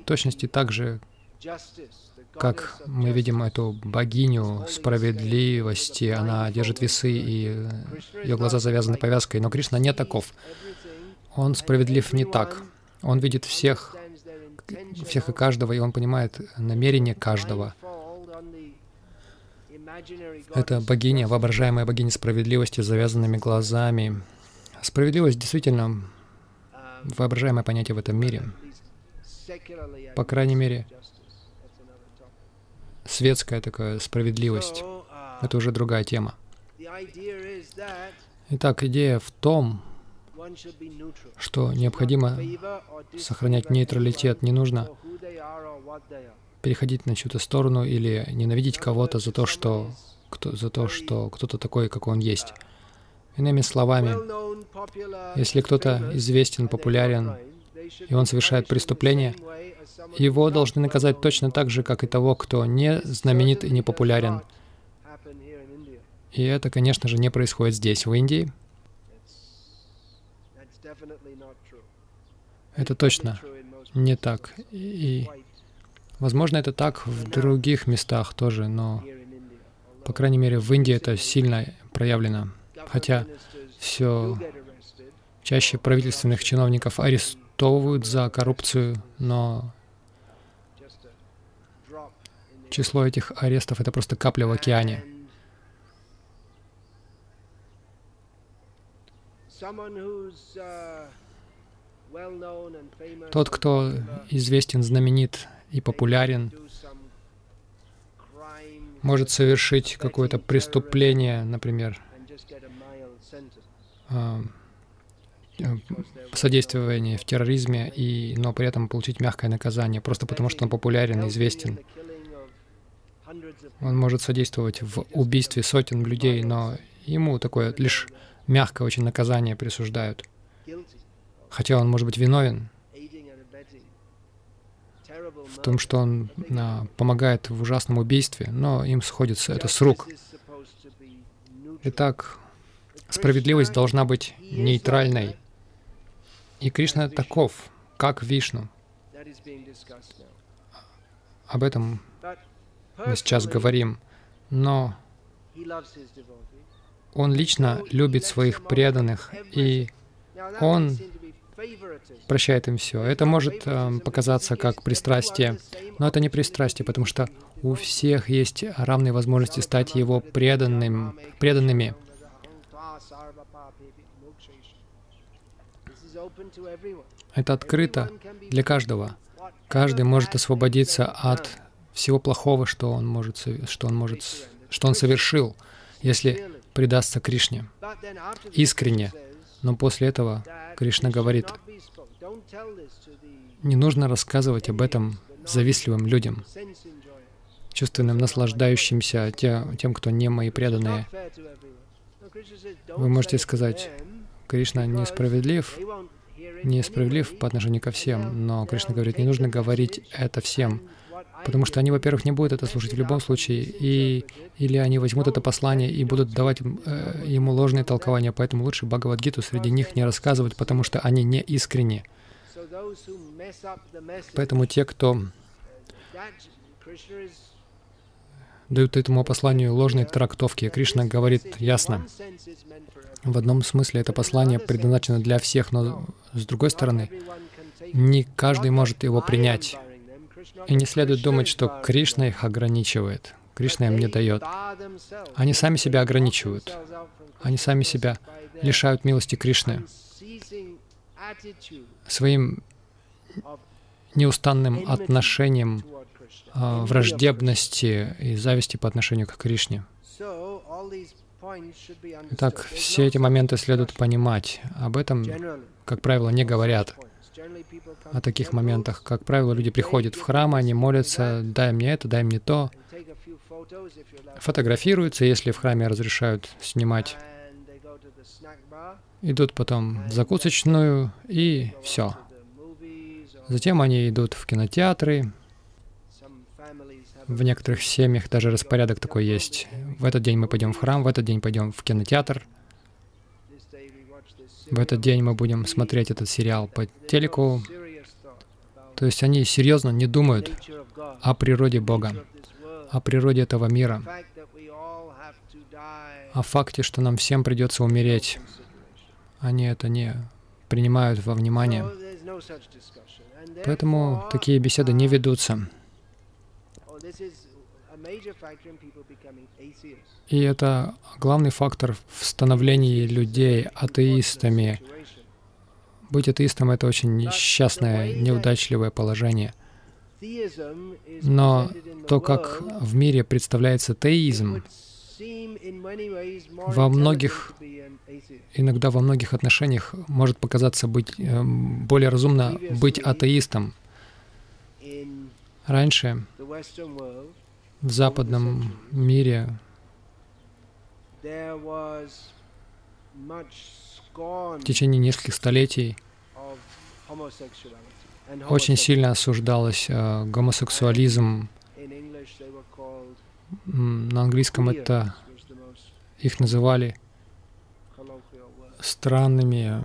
точности так же, как мы видим эту богиню справедливости, она держит весы, и ее глаза завязаны повязкой, но Кришна не таков. Он справедлив не так. Он видит всех, всех и каждого, и он понимает намерение каждого. Это богиня, воображаемая богиня справедливости с завязанными глазами. Справедливость действительно воображаемое понятие в этом мире. По крайней мере, светская такая справедливость. Это уже другая тема. Итак, идея в том, что необходимо сохранять нейтралитет. Не нужно переходить на чью-то сторону или ненавидеть кого-то за то, что кто, за то, что кто-то такой, как он есть. Иными словами, если кто-то известен, популярен, и он совершает преступление, его должны наказать точно так же, как и того, кто не знаменит и не популярен. И это, конечно же, не происходит здесь, в Индии. Это точно не так. И, возможно, это так в других местах тоже, но, по крайней мере, в Индии это сильно проявлено. Хотя все чаще правительственных чиновников арестовывают за коррупцию, но число этих арестов — это просто капля в океане. Тот, кто известен, знаменит и популярен, может совершить какое-то преступление, например, содействование в терроризме, и, но при этом получить мягкое наказание, просто потому что он популярен и известен. Он может содействовать в убийстве сотен людей, но ему такое лишь мягкое очень наказание присуждают. Хотя он может быть виновен в том, что он а, помогает в ужасном убийстве, но им сходится это с рук. Итак, справедливость должна быть нейтральной. И Кришна таков, как Вишну. Об этом мы сейчас говорим. Но Он лично любит своих преданных, и Он прощает им все. Это может э, показаться как пристрастие, но это не пристрастие, потому что у всех есть равные возможности стать Его преданным, преданными. Это открыто для каждого. Каждый может освободиться от всего плохого, что он может, что он может, что он совершил, если предастся Кришне искренне. Но после этого Кришна говорит, не нужно рассказывать об этом завистливым людям, чувственным наслаждающимся тем, кто не мои преданные. Вы можете сказать, Кришна несправедлив, несправедлив по отношению ко всем, но Кришна говорит, не нужно говорить это всем, Потому что они, во-первых, не будут это слушать в любом случае, и, или они возьмут это послание и будут давать э, ему ложные толкования, поэтому лучше Бхагавадгиту среди них не рассказывать, потому что они не искренни. Поэтому те, кто дают этому посланию ложные трактовки, Кришна говорит ясно. В одном смысле это послание предназначено для всех, но с другой стороны, не каждый может его принять. И не следует думать, что Кришна их ограничивает. Кришна им не дает. Они сами себя ограничивают. Они сами себя лишают милости Кришны своим неустанным отношением э, враждебности и зависти по отношению к Кришне. Итак, все эти моменты следует понимать. Об этом, как правило, не говорят о таких моментах. Как правило, люди приходят в храм, они молятся, дай мне это, дай мне то, фотографируются, если в храме разрешают снимать, идут потом в закусочную и все. Затем они идут в кинотеатры. В некоторых семьях даже распорядок такой есть. В этот день мы пойдем в храм, в этот день пойдем в кинотеатр. В этот день мы будем смотреть этот сериал по телеку. То есть они серьезно не думают о природе Бога, о природе этого мира, о факте, что нам всем придется умереть. Они это не принимают во внимание. Поэтому такие беседы не ведутся. И это главный фактор в становлении людей атеистами. Быть атеистом — это очень несчастное, неудачливое положение. Но то, как в мире представляется теизм, во многих, иногда во многих отношениях может показаться быть э, более разумно быть атеистом. Раньше в западном мире в течение нескольких столетий очень сильно осуждалось э, гомосексуализм. На английском это их называли странными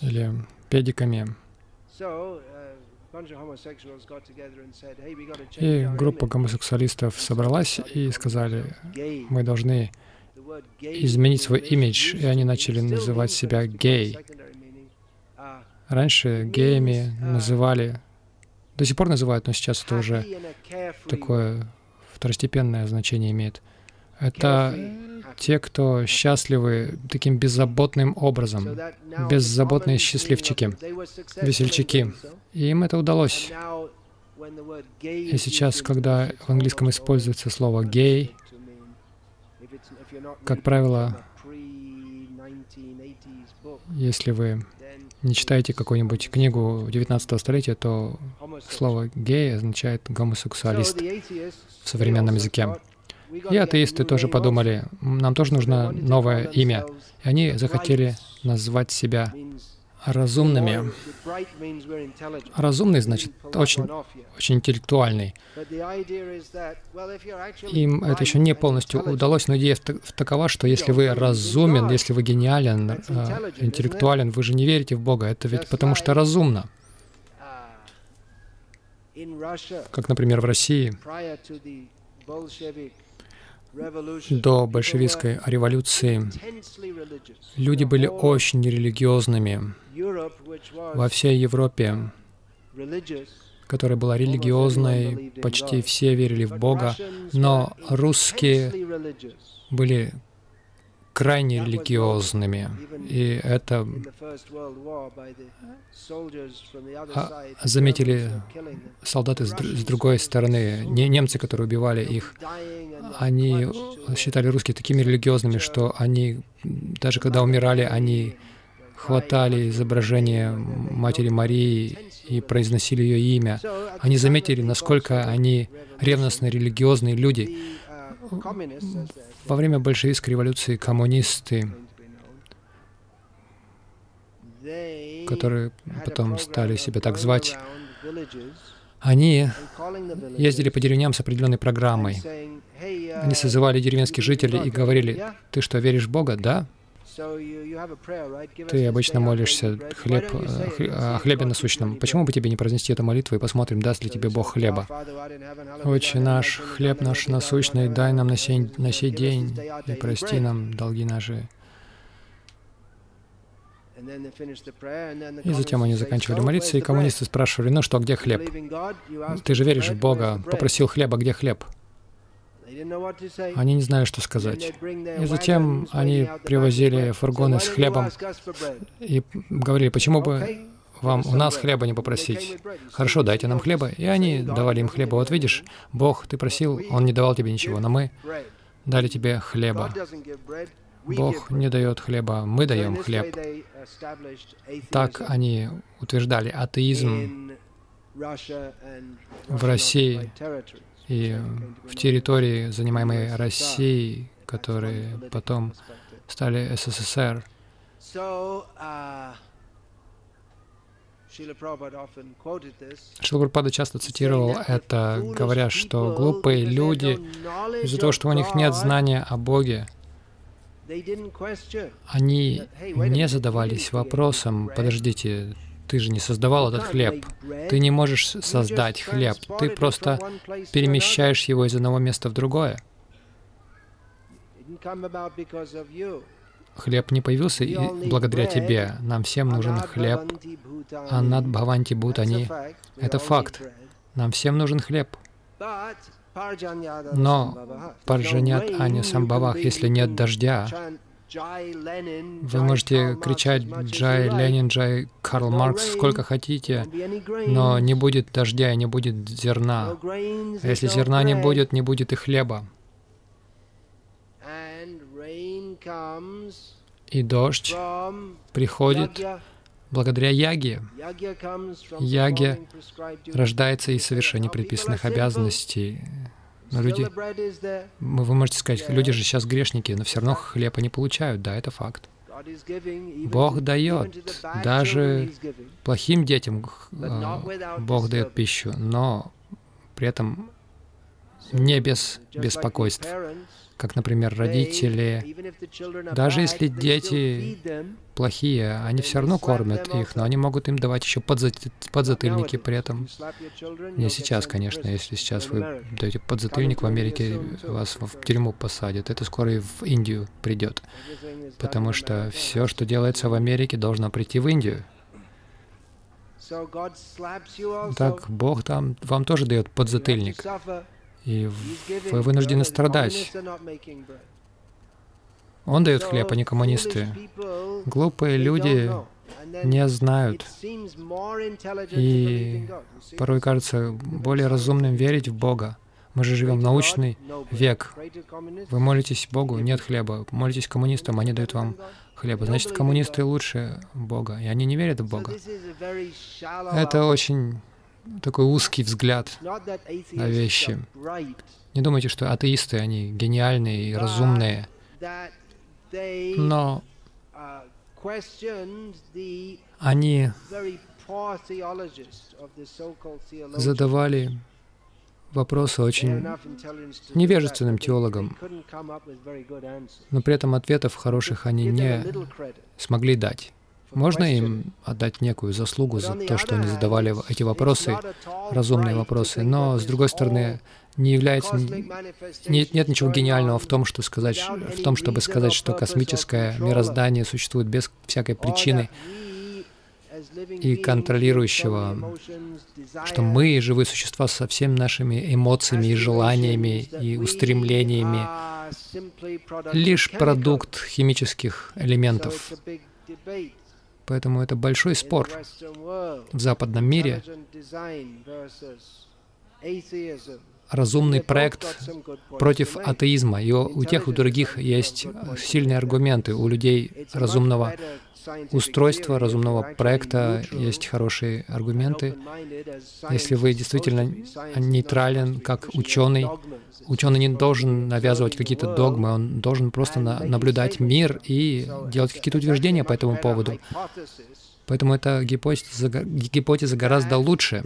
или педиками. И группа гомосексуалистов собралась и сказали, мы должны изменить свой имидж, и они начали называть себя гей. Раньше геями называли, до сих пор называют, но сейчас это уже такое второстепенное значение имеет. Это те, кто счастливы таким беззаботным образом, беззаботные счастливчики, весельчаки. И им это удалось. И сейчас, когда в английском используется слово «гей», как правило, если вы не читаете какую-нибудь книгу 19 столетия, то слово «гей» означает «гомосексуалист» в современном языке. И атеисты тоже подумали, нам тоже нужно новое имя. И они захотели назвать себя разумными. Разумный значит очень, очень интеллектуальный. Им это еще не полностью удалось, но идея такова, что если вы разумен, если вы гениален, э, интеллектуален, вы же не верите в Бога. Это ведь потому что разумно. Как, например, в России до большевистской революции люди были очень религиозными. Во всей Европе, которая была религиозной, почти все верили в Бога, но русские были крайне религиозными. И это а, заметили солдаты с, другой стороны, не немцы, которые убивали их. Они считали русских такими религиозными, что они, даже когда умирали, они хватали изображение Матери Марии и произносили ее имя. Они заметили, насколько они ревностные религиозные люди. Во время большевистской революции коммунисты, которые потом стали себя так звать, они ездили по деревням с определенной программой. Они созывали деревенских жителей и говорили, «Ты что, веришь в Бога? Да? Ты обычно молишься хлеб, э, о хлебе насущном. Почему бы тебе не произнести эту молитву и посмотрим, даст ли тебе Бог хлеба? Отче наш, хлеб наш насущный, дай нам на сей, на сей день и прости нам долги наши. И затем они заканчивали молиться, и коммунисты спрашивали, ну что, где хлеб? Ты же веришь в Бога, попросил хлеба, где хлеб? Они не знали, что сказать. И затем они привозили фургоны с хлебом и говорили, почему бы вам у нас хлеба не попросить? Хорошо, дайте нам хлеба. И они давали им хлеба. Вот видишь, Бог, ты просил, Он не давал тебе ничего, но мы дали тебе хлеба. Бог не дает хлеба, мы даем хлеб. Так они утверждали атеизм в России и в территории, занимаемой Россией, которые потом стали СССР. Шилапрапада часто цитировал это, говоря, что глупые люди, из-за того, что у них нет знания о Боге, они не задавались вопросом, подождите, ты же не создавал этот хлеб. Ты не можешь создать хлеб. Ты просто перемещаешь его из одного места в другое. Хлеб не появился и благодаря тебе. Нам всем нужен хлеб. Анат Бхаванти Бхутани — это факт. Нам всем нужен хлеб. Но Парджанят Ани Самбавах, если нет дождя, вы можете кричать «Джай Ленин», «Джай Карл Маркс» сколько хотите, но не будет дождя и не будет зерна. А если зерна не будет, не будет и хлеба. И дождь приходит благодаря яге. Яге рождается из совершения предписанных обязанностей. Но люди, вы можете сказать, люди же сейчас грешники, но все равно хлеб они получают. Да, это факт. Бог дает. Даже плохим детям э, Бог дает пищу, но при этом не без беспокойств как, например, родители, даже если дети плохие, они все равно кормят их, но они могут им давать еще подзатыльники при этом. Не сейчас, конечно, если сейчас вы даете подзатыльник в Америке, вас в тюрьму посадят, это скоро и в Индию придет, потому что все, что делается в Америке, должно прийти в Индию. Так Бог там вам тоже дает подзатыльник и вы вынуждены страдать. Он дает хлеб, а не коммунисты. Глупые люди не знают. И порой кажется более разумным верить в Бога. Мы же живем в научный век. Вы молитесь Богу, нет хлеба. Молитесь коммунистам, они дают вам хлеба. Значит, коммунисты лучше Бога, и они не верят в Бога. Это очень такой узкий взгляд на вещи. Не думайте, что атеисты, они гениальные и разумные, но они задавали вопросы очень невежественным теологам, но при этом ответов хороших они не смогли дать. Можно им отдать некую заслугу за то, что они задавали эти вопросы, разумные вопросы, но, с другой стороны, не является... Нет, нет ничего гениального в том, что сказать, в том, чтобы сказать, что космическое мироздание существует без всякой причины и контролирующего, что мы, живые существа, со всеми нашими эмоциями и желаниями и устремлениями, лишь продукт химических элементов. Поэтому это большой спор в западном мире. Разумный проект против атеизма. И у тех, у других есть сильные аргументы. У людей разумного устройства, разумного проекта есть хорошие аргументы. Если вы действительно нейтрален как ученый, ученый не должен навязывать какие-то догмы, он должен просто на наблюдать мир и делать какие-то утверждения по этому поводу. Поэтому эта гипотеза, гипотеза гораздо лучше,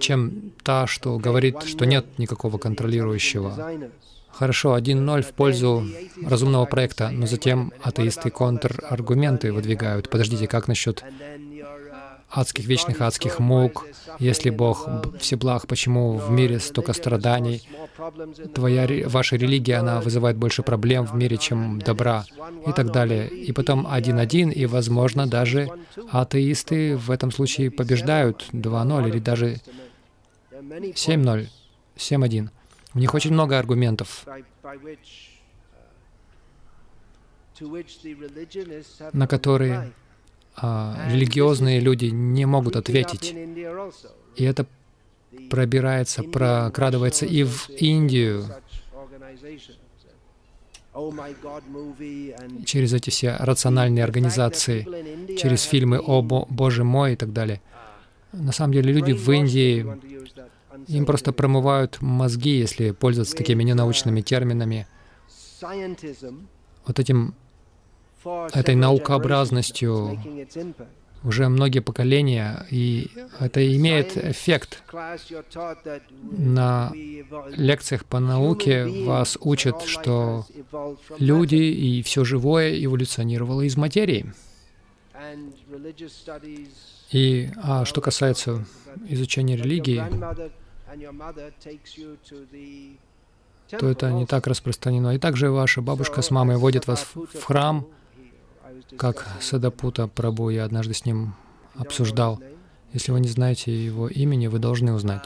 чем та, что говорит, что нет никакого контролирующего. Хорошо, 1-0 в пользу разумного проекта, но затем атеисты контраргументы выдвигают. Подождите, как насчет адских, вечных адских мук? Если Бог всеблаг, почему в мире столько страданий? Твоя, ваша религия, она вызывает больше проблем в мире, чем добра, и так далее. И потом один-один, и, возможно, даже атеисты в этом случае побеждают 2-0 или даже 7-0, 7-1. У них очень много аргументов, на которые а, религиозные люди не могут ответить. И это пробирается, прокрадывается и в Индию. через эти все рациональные организации, через фильмы «О Боже мой» и так далее. На самом деле люди в Индии им просто промывают мозги, если пользоваться такими ненаучными терминами. Вот этим, этой наукообразностью уже многие поколения, и это имеет эффект. На лекциях по науке вас учат, что люди и все живое эволюционировало из материи. И а что касается изучения религии, то это не так распространено. И также ваша бабушка с мамой водят вас в храм, как Садапута Прабу, я однажды с ним обсуждал. Если вы не знаете его имени, вы должны узнать.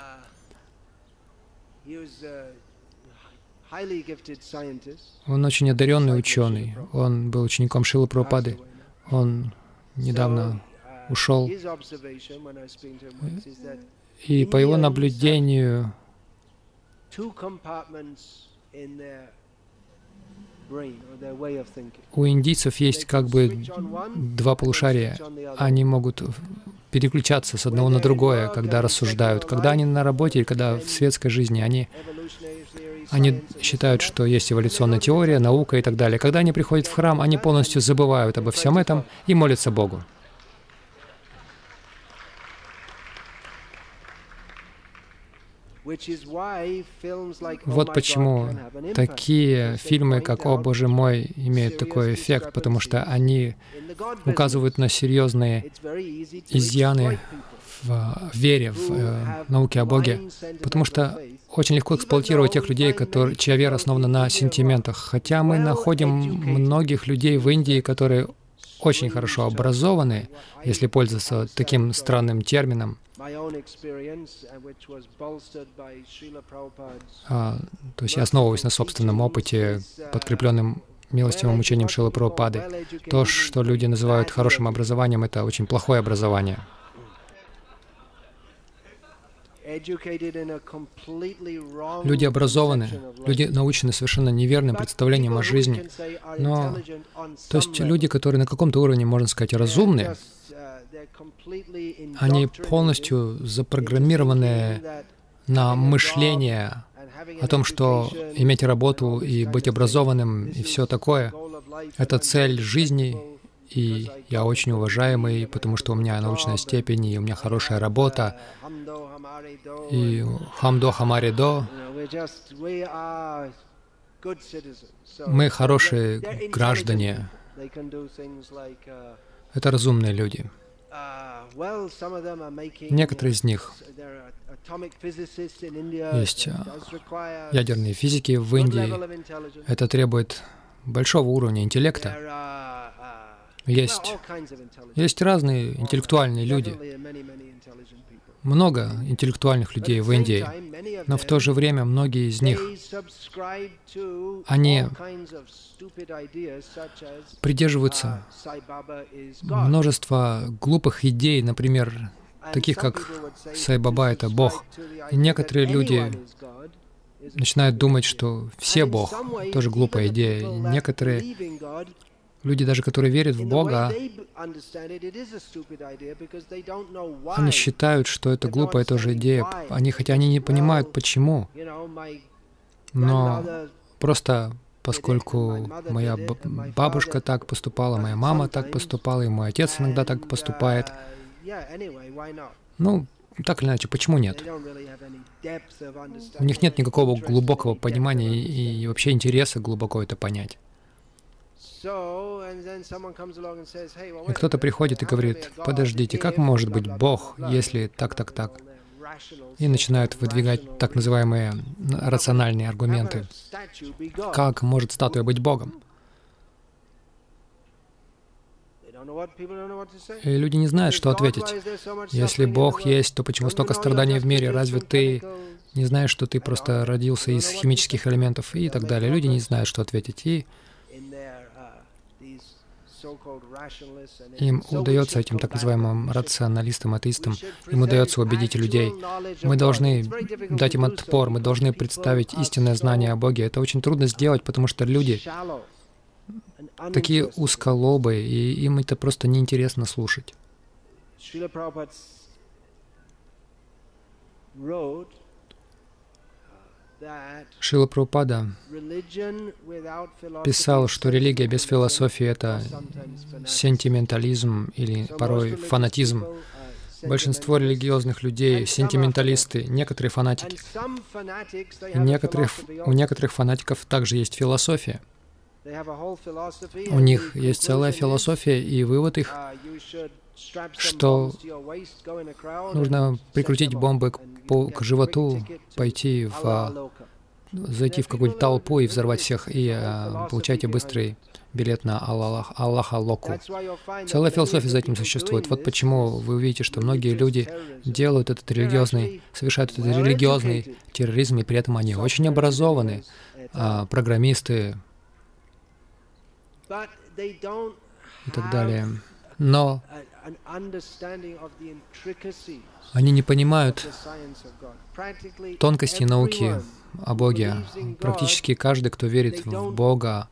Он очень одаренный ученый. Он был учеником Шилы Прабхупады. Он недавно ушел. И по его наблюдению у индийцев есть как бы два полушария. Они могут переключаться с одного на другое, когда рассуждают. Когда они на работе и когда в светской жизни, они, они считают, что есть эволюционная теория, наука и так далее. Когда они приходят в храм, они полностью забывают обо всем этом и молятся Богу. Вот почему такие фильмы, как «О, Боже мой», имеют такой эффект, потому что они указывают на серьезные изъяны в вере, в э, науке о Боге, потому что очень легко эксплуатировать тех людей, которые, чья вера основана на сентиментах. Хотя мы находим многих людей в Индии, которые очень хорошо образованы, если пользоваться таким странным термином, а, то есть я основываюсь на собственном опыте, подкрепленным милостивым учением Шилы Прабхупады. То, что люди называют хорошим образованием, это очень плохое образование. Люди образованы, люди научены совершенно неверным представлением о жизни. Но, то есть люди, которые на каком-то уровне, можно сказать, разумны, они полностью запрограммированы на мышление о том, что иметь работу и быть образованным и все такое — это цель жизни, и я очень уважаемый, потому что у меня научная степень, и у меня хорошая работа, и хамдо хамаридо. Мы хорошие граждане. Это разумные люди. Некоторые из них есть ядерные физики в Индии. Это требует большого уровня интеллекта. Есть, есть разные интеллектуальные люди. Много интеллектуальных людей в Индии, но в то же время многие из них, они придерживаются множества глупых идей, например, таких как Сайбаба — это Бог. И некоторые люди начинают думать, что все Бог. Тоже глупая идея. Некоторые люди, даже которые верят в Бога, они считают, что это глупая тоже идея. Они, хотя они не понимают, почему. Но просто поскольку моя бабушка так поступала, моя мама так поступала, и мой отец иногда так поступает. Ну, так или иначе, почему нет? У них нет никакого глубокого понимания и, и вообще интереса глубоко это понять. И кто-то приходит и говорит, подождите, как может быть Бог, если так, так, так? И начинают выдвигать так называемые рациональные аргументы. Как может статуя быть Богом? И люди не знают, что ответить. Если Бог есть, то почему столько страданий в мире? Разве ты не знаешь, что ты просто родился из химических элементов и так далее? Люди не знают, что ответить. И им удается, этим так называемым рационалистам, атеистам, им удается убедить людей. Мы должны дать им отпор, мы должны представить истинное знание о Боге. Это очень трудно сделать, потому что люди такие узколобые, и им это просто неинтересно слушать. Шила Прабхупада писал, что религия без философии — это сентиментализм или порой фанатизм. Большинство религиозных людей — сентименталисты, некоторые фанатики. И некоторых, у некоторых фанатиков также есть философия. У них есть целая философия, и вывод их, что нужно прикрутить бомбы по, к животу, пойти в, а, зайти в какую-нибудь толпу и взорвать всех, и а, получайте быстрый билет на Аллах, Аллаха Локу. Целая философия за этим существует. Вот почему вы увидите, что многие люди делают этот религиозный, совершают этот религиозный терроризм, и при этом они очень образованы, а, программисты и так далее. Но они не понимают тонкости науки о Боге. Практически каждый, кто верит в Бога,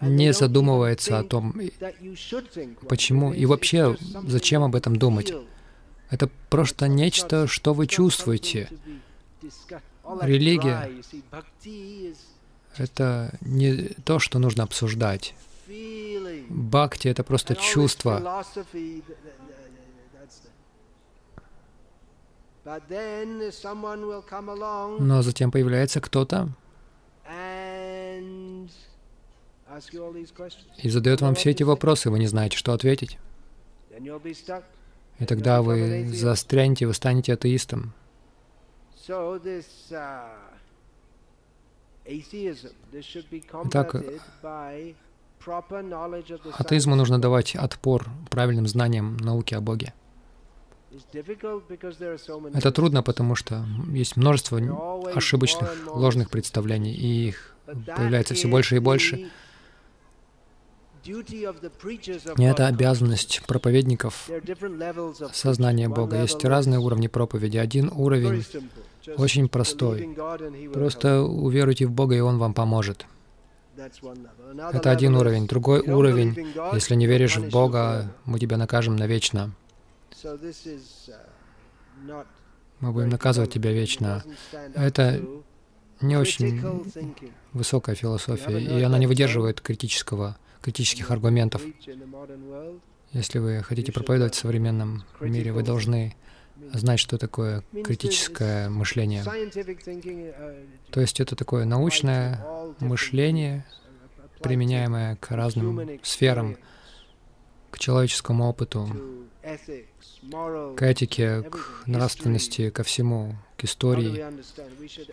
не задумывается о том, почему и вообще зачем об этом думать. Это просто нечто, что вы чувствуете. Религия — это не то, что нужно обсуждать. Бхакти — это просто чувство. Но затем появляется кто-то и задает вам все эти вопросы, вы не знаете, что ответить. И тогда вы застрянете, вы станете атеистом. Итак, Атеизму нужно давать отпор правильным знаниям науки о Боге. Это трудно, потому что есть множество ошибочных, ложных представлений, и их появляется все больше и больше. И это обязанность проповедников сознания Бога. Есть разные уровни проповеди. Один уровень очень простой. Просто уверуйте в Бога, и Он вам поможет. Это один уровень. Другой уровень, если не веришь в Бога, мы тебя накажем навечно. Мы будем наказывать тебя вечно. Это не очень высокая философия, и она не выдерживает критического, критических аргументов. Если вы хотите проповедовать в современном мире, вы должны знать, что такое критическое мышление. То есть это такое научное мышление, применяемое к разным сферам. к человеческому опыту, к этике, к нравственности, ко всему, к истории.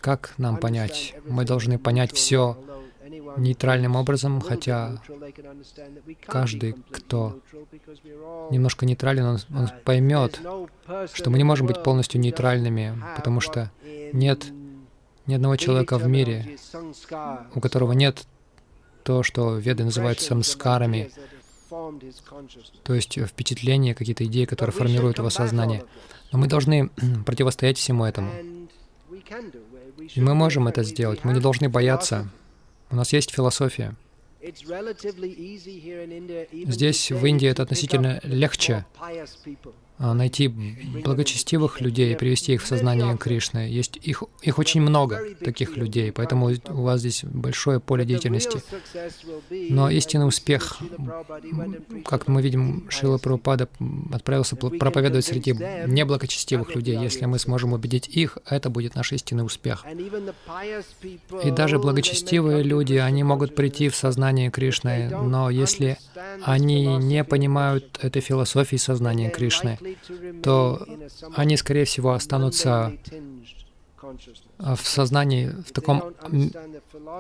Как нам понять? Мы должны понять все нейтральным образом, хотя каждый, кто немножко нейтрален, он, он поймет, что мы не можем быть полностью нейтральными, потому что нет ни одного человека в мире, у которого нет то, что веды называют самскарами, то есть впечатления, какие-то идеи, которые формируют его сознание. Но мы должны противостоять всему этому. И мы можем это сделать. Мы не должны бояться. У нас есть философия. Здесь, в Индии, это относительно легче найти благочестивых людей и привести их в сознание Кришны. Есть их, их очень много, таких людей, поэтому у вас здесь большое поле деятельности. Но истинный успех, как мы видим, Шила Прабхупада отправился проповедовать среди неблагочестивых людей. Если мы сможем убедить их, это будет наш истинный успех. И даже благочестивые люди, они могут прийти в сознание Кришны, но если они не понимают этой философии сознания Кришны, то они, скорее всего, останутся в сознании, в таком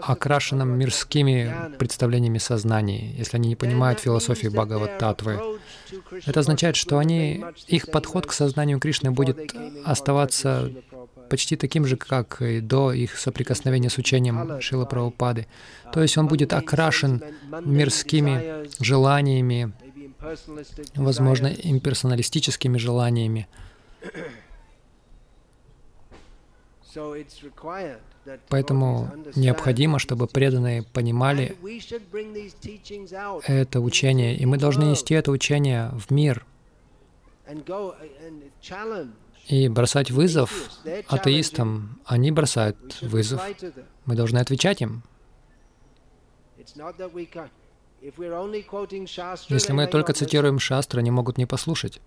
окрашенном мирскими представлениями сознания, если они не понимают философии Бхагават-татвы. Это означает, что они, их подход к сознанию Кришны будет оставаться почти таким же, как и до их соприкосновения с учением Шила Прабхупады. То есть он будет окрашен мирскими желаниями, возможно, имперсоналистическими желаниями. Поэтому необходимо, чтобы преданные понимали это учение, и мы должны нести это учение в мир и бросать вызов атеистам. Они бросают вызов. Мы должны отвечать им. Если мы только цитируем шастры, они могут не послушать.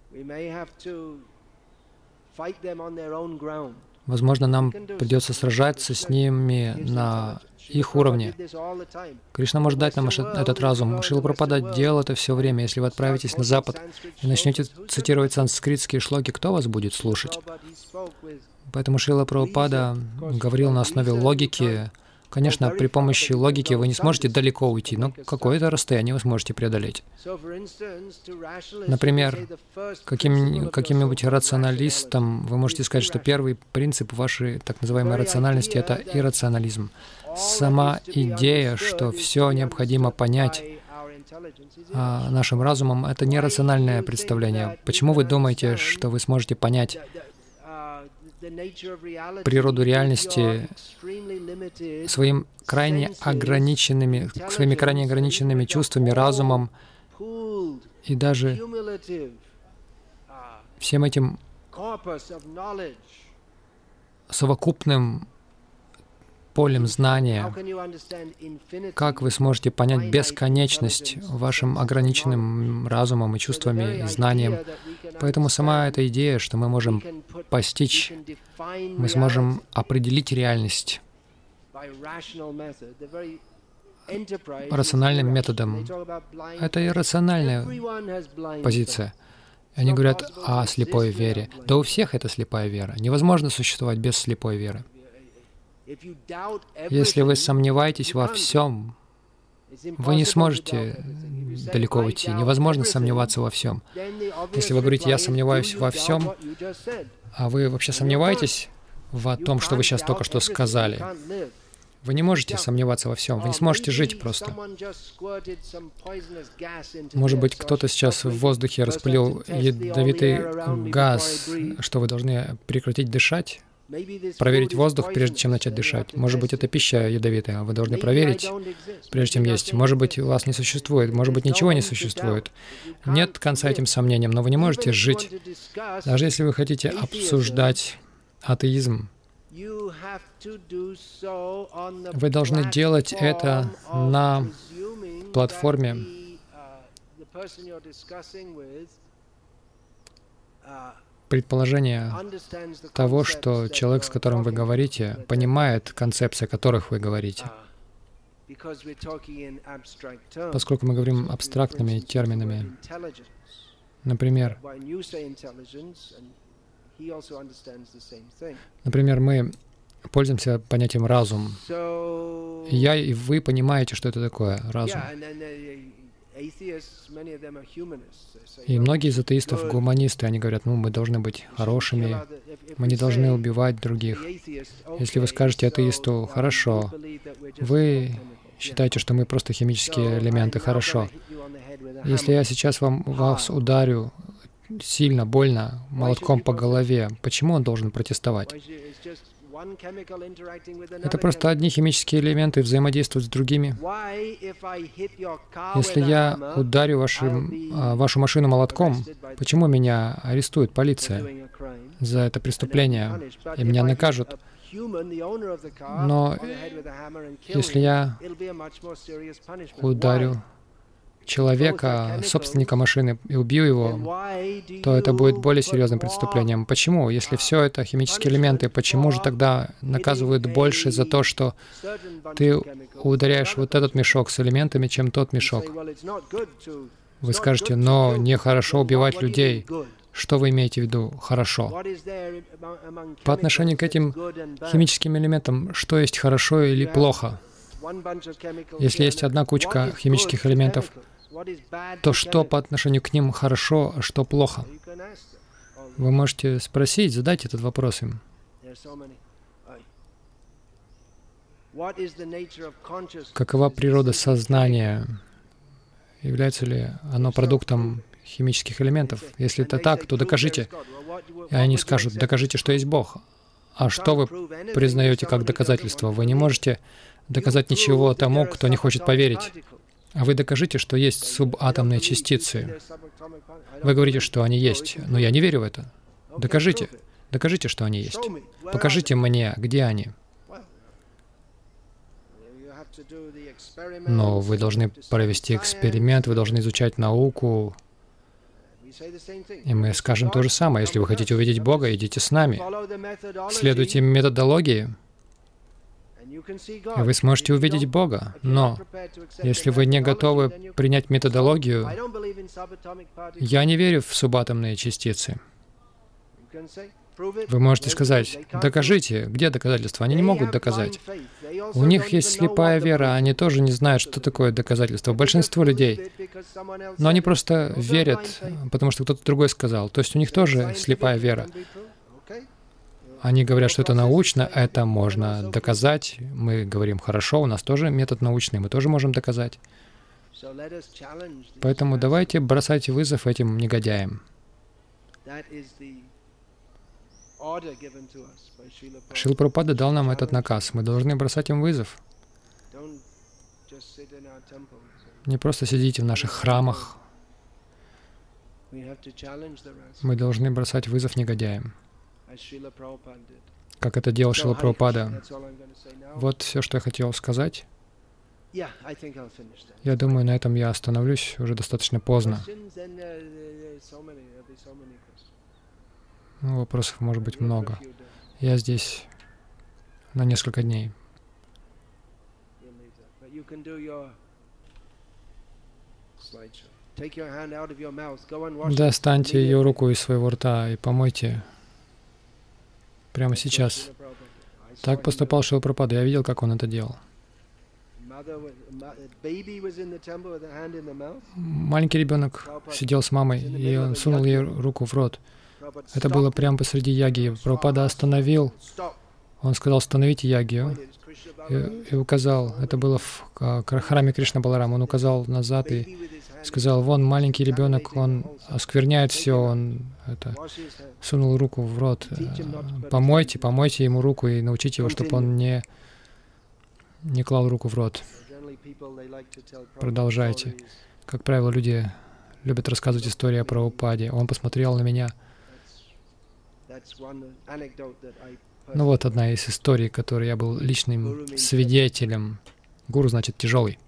Возможно, нам придется сражаться с ними на их уровне. Кришна может дать нам этот разум. Шила Прабхупада делал это все время. Если вы отправитесь на Запад и начнете цитировать санскритские шлоки, кто вас будет слушать? Поэтому Шила Прабхупада говорил на основе логики, Конечно, при помощи логики вы не сможете далеко уйти, но какое-то расстояние вы сможете преодолеть. Например, каким, каким-нибудь рационалистом вы можете сказать, что первый принцип вашей так называемой рациональности — это иррационализм. Сама идея, что все необходимо понять а нашим разумом, это нерациональное представление. Почему вы думаете, что вы сможете понять природу реальности своим крайне ограниченными, своими крайне ограниченными чувствами, разумом и даже всем этим совокупным полем знания, как вы сможете понять бесконечность вашим ограниченным разумом и чувствами и знанием. Поэтому сама эта идея, что мы можем постичь, мы сможем определить реальность рациональным методом. Это иррациональная позиция. Они говорят о слепой вере. Да у всех это слепая вера. Невозможно существовать без слепой веры. Если вы сомневаетесь во всем, вы не сможете далеко уйти. Невозможно сомневаться во всем. Если вы говорите, я сомневаюсь во всем, а вы вообще сомневаетесь в том, что вы сейчас только что сказали, вы не можете сомневаться во всем, вы не сможете жить просто. Может быть, кто-то сейчас в воздухе распылил ядовитый газ, что вы должны прекратить дышать? Проверить воздух, прежде чем начать дышать. Может быть, это пища ядовитая, вы должны проверить, прежде чем есть. Может быть, у вас не существует, может быть, ничего не существует. Нет конца этим сомнениям, но вы не можете жить. Даже если вы хотите обсуждать атеизм, вы должны делать это на платформе, предположение того, что человек, с которым вы говорите, понимает концепции, о которых вы говорите. Поскольку мы говорим абстрактными терминами, например, например, мы пользуемся понятием разум. Я и вы понимаете, что это такое разум. И многие из атеистов гуманисты, они говорят, ну, мы должны быть хорошими, мы не должны убивать других. Если вы скажете атеисту, хорошо, вы считаете, что мы просто химические элементы, хорошо. Если я сейчас вам вас ударю сильно, больно, молотком по голове, почему он должен протестовать? Это просто одни химические элементы взаимодействуют с другими. Если я ударю вашу, а, вашу машину молотком, почему меня арестует полиция за это преступление, и меня накажут? Но если я ударю человека, собственника машины, и убью его, то это будет более серьезным преступлением. Почему? Если все это химические элементы, почему же тогда наказывают больше за то, что ты ударяешь вот этот мешок с элементами, чем тот мешок? Вы скажете, но нехорошо убивать людей. Что вы имеете в виду хорошо? По отношению к этим химическим элементам, что есть хорошо или плохо? Если есть одна кучка химических элементов, то что по отношению к ним хорошо, а что плохо? Вы можете спросить, задать этот вопрос им. Какова природа сознания? Является ли оно продуктом химических элементов? Если это так, то докажите. И они скажут, докажите, что есть Бог. А что вы признаете как доказательство? Вы не можете доказать ничего тому, кто не хочет поверить. А вы докажите, что есть субатомные частицы. Вы говорите, что они есть, но я не верю в это. Докажите. Докажите, что они есть. Покажите мне, где они. Но вы должны провести эксперимент, вы должны изучать науку. И мы скажем то же самое. Если вы хотите увидеть Бога, идите с нами. Следуйте методологии и вы сможете увидеть Бога. Но если вы не готовы принять методологию, я не верю в субатомные частицы. Вы можете сказать, докажите, где доказательства? Они не могут доказать. У них есть слепая вера, они тоже не знают, что такое доказательство. Большинство людей. Но они просто верят, потому что кто-то другой сказал. То есть у них тоже слепая вера. Они говорят, что это научно, это можно доказать. Мы говорим, хорошо, у нас тоже метод научный, мы тоже можем доказать. Поэтому давайте бросать вызов этим негодяям. Шил дал нам этот наказ. Мы должны бросать им вызов. Не просто сидите в наших храмах. Мы должны бросать вызов негодяям как это делал Шила Прабхупада. Вот все, что я хотел сказать. Я думаю, на этом я остановлюсь, уже достаточно поздно. Ну, вопросов может быть много. Я здесь на несколько дней. Достаньте ее руку из своего рта и помойте прямо сейчас. Так поступал Шилапрапада. Я видел, как он это делал. Маленький ребенок сидел с мамой, и он сунул ей руку в рот. Это было прямо посреди яги. Прабхупада остановил. Он сказал, остановите ягию. И, и указал, это было в храме Кришна Баларам, он указал назад и сказал, вон маленький ребенок, он оскверняет все, он это, сунул руку в рот. Помойте, помойте ему руку и научите его, чтобы он не, не клал руку в рот. Продолжайте. Как правило, люди любят рассказывать истории про упаде. Он посмотрел на меня. Ну вот одна из историй, которой я был личным свидетелем. Гуру значит тяжелый.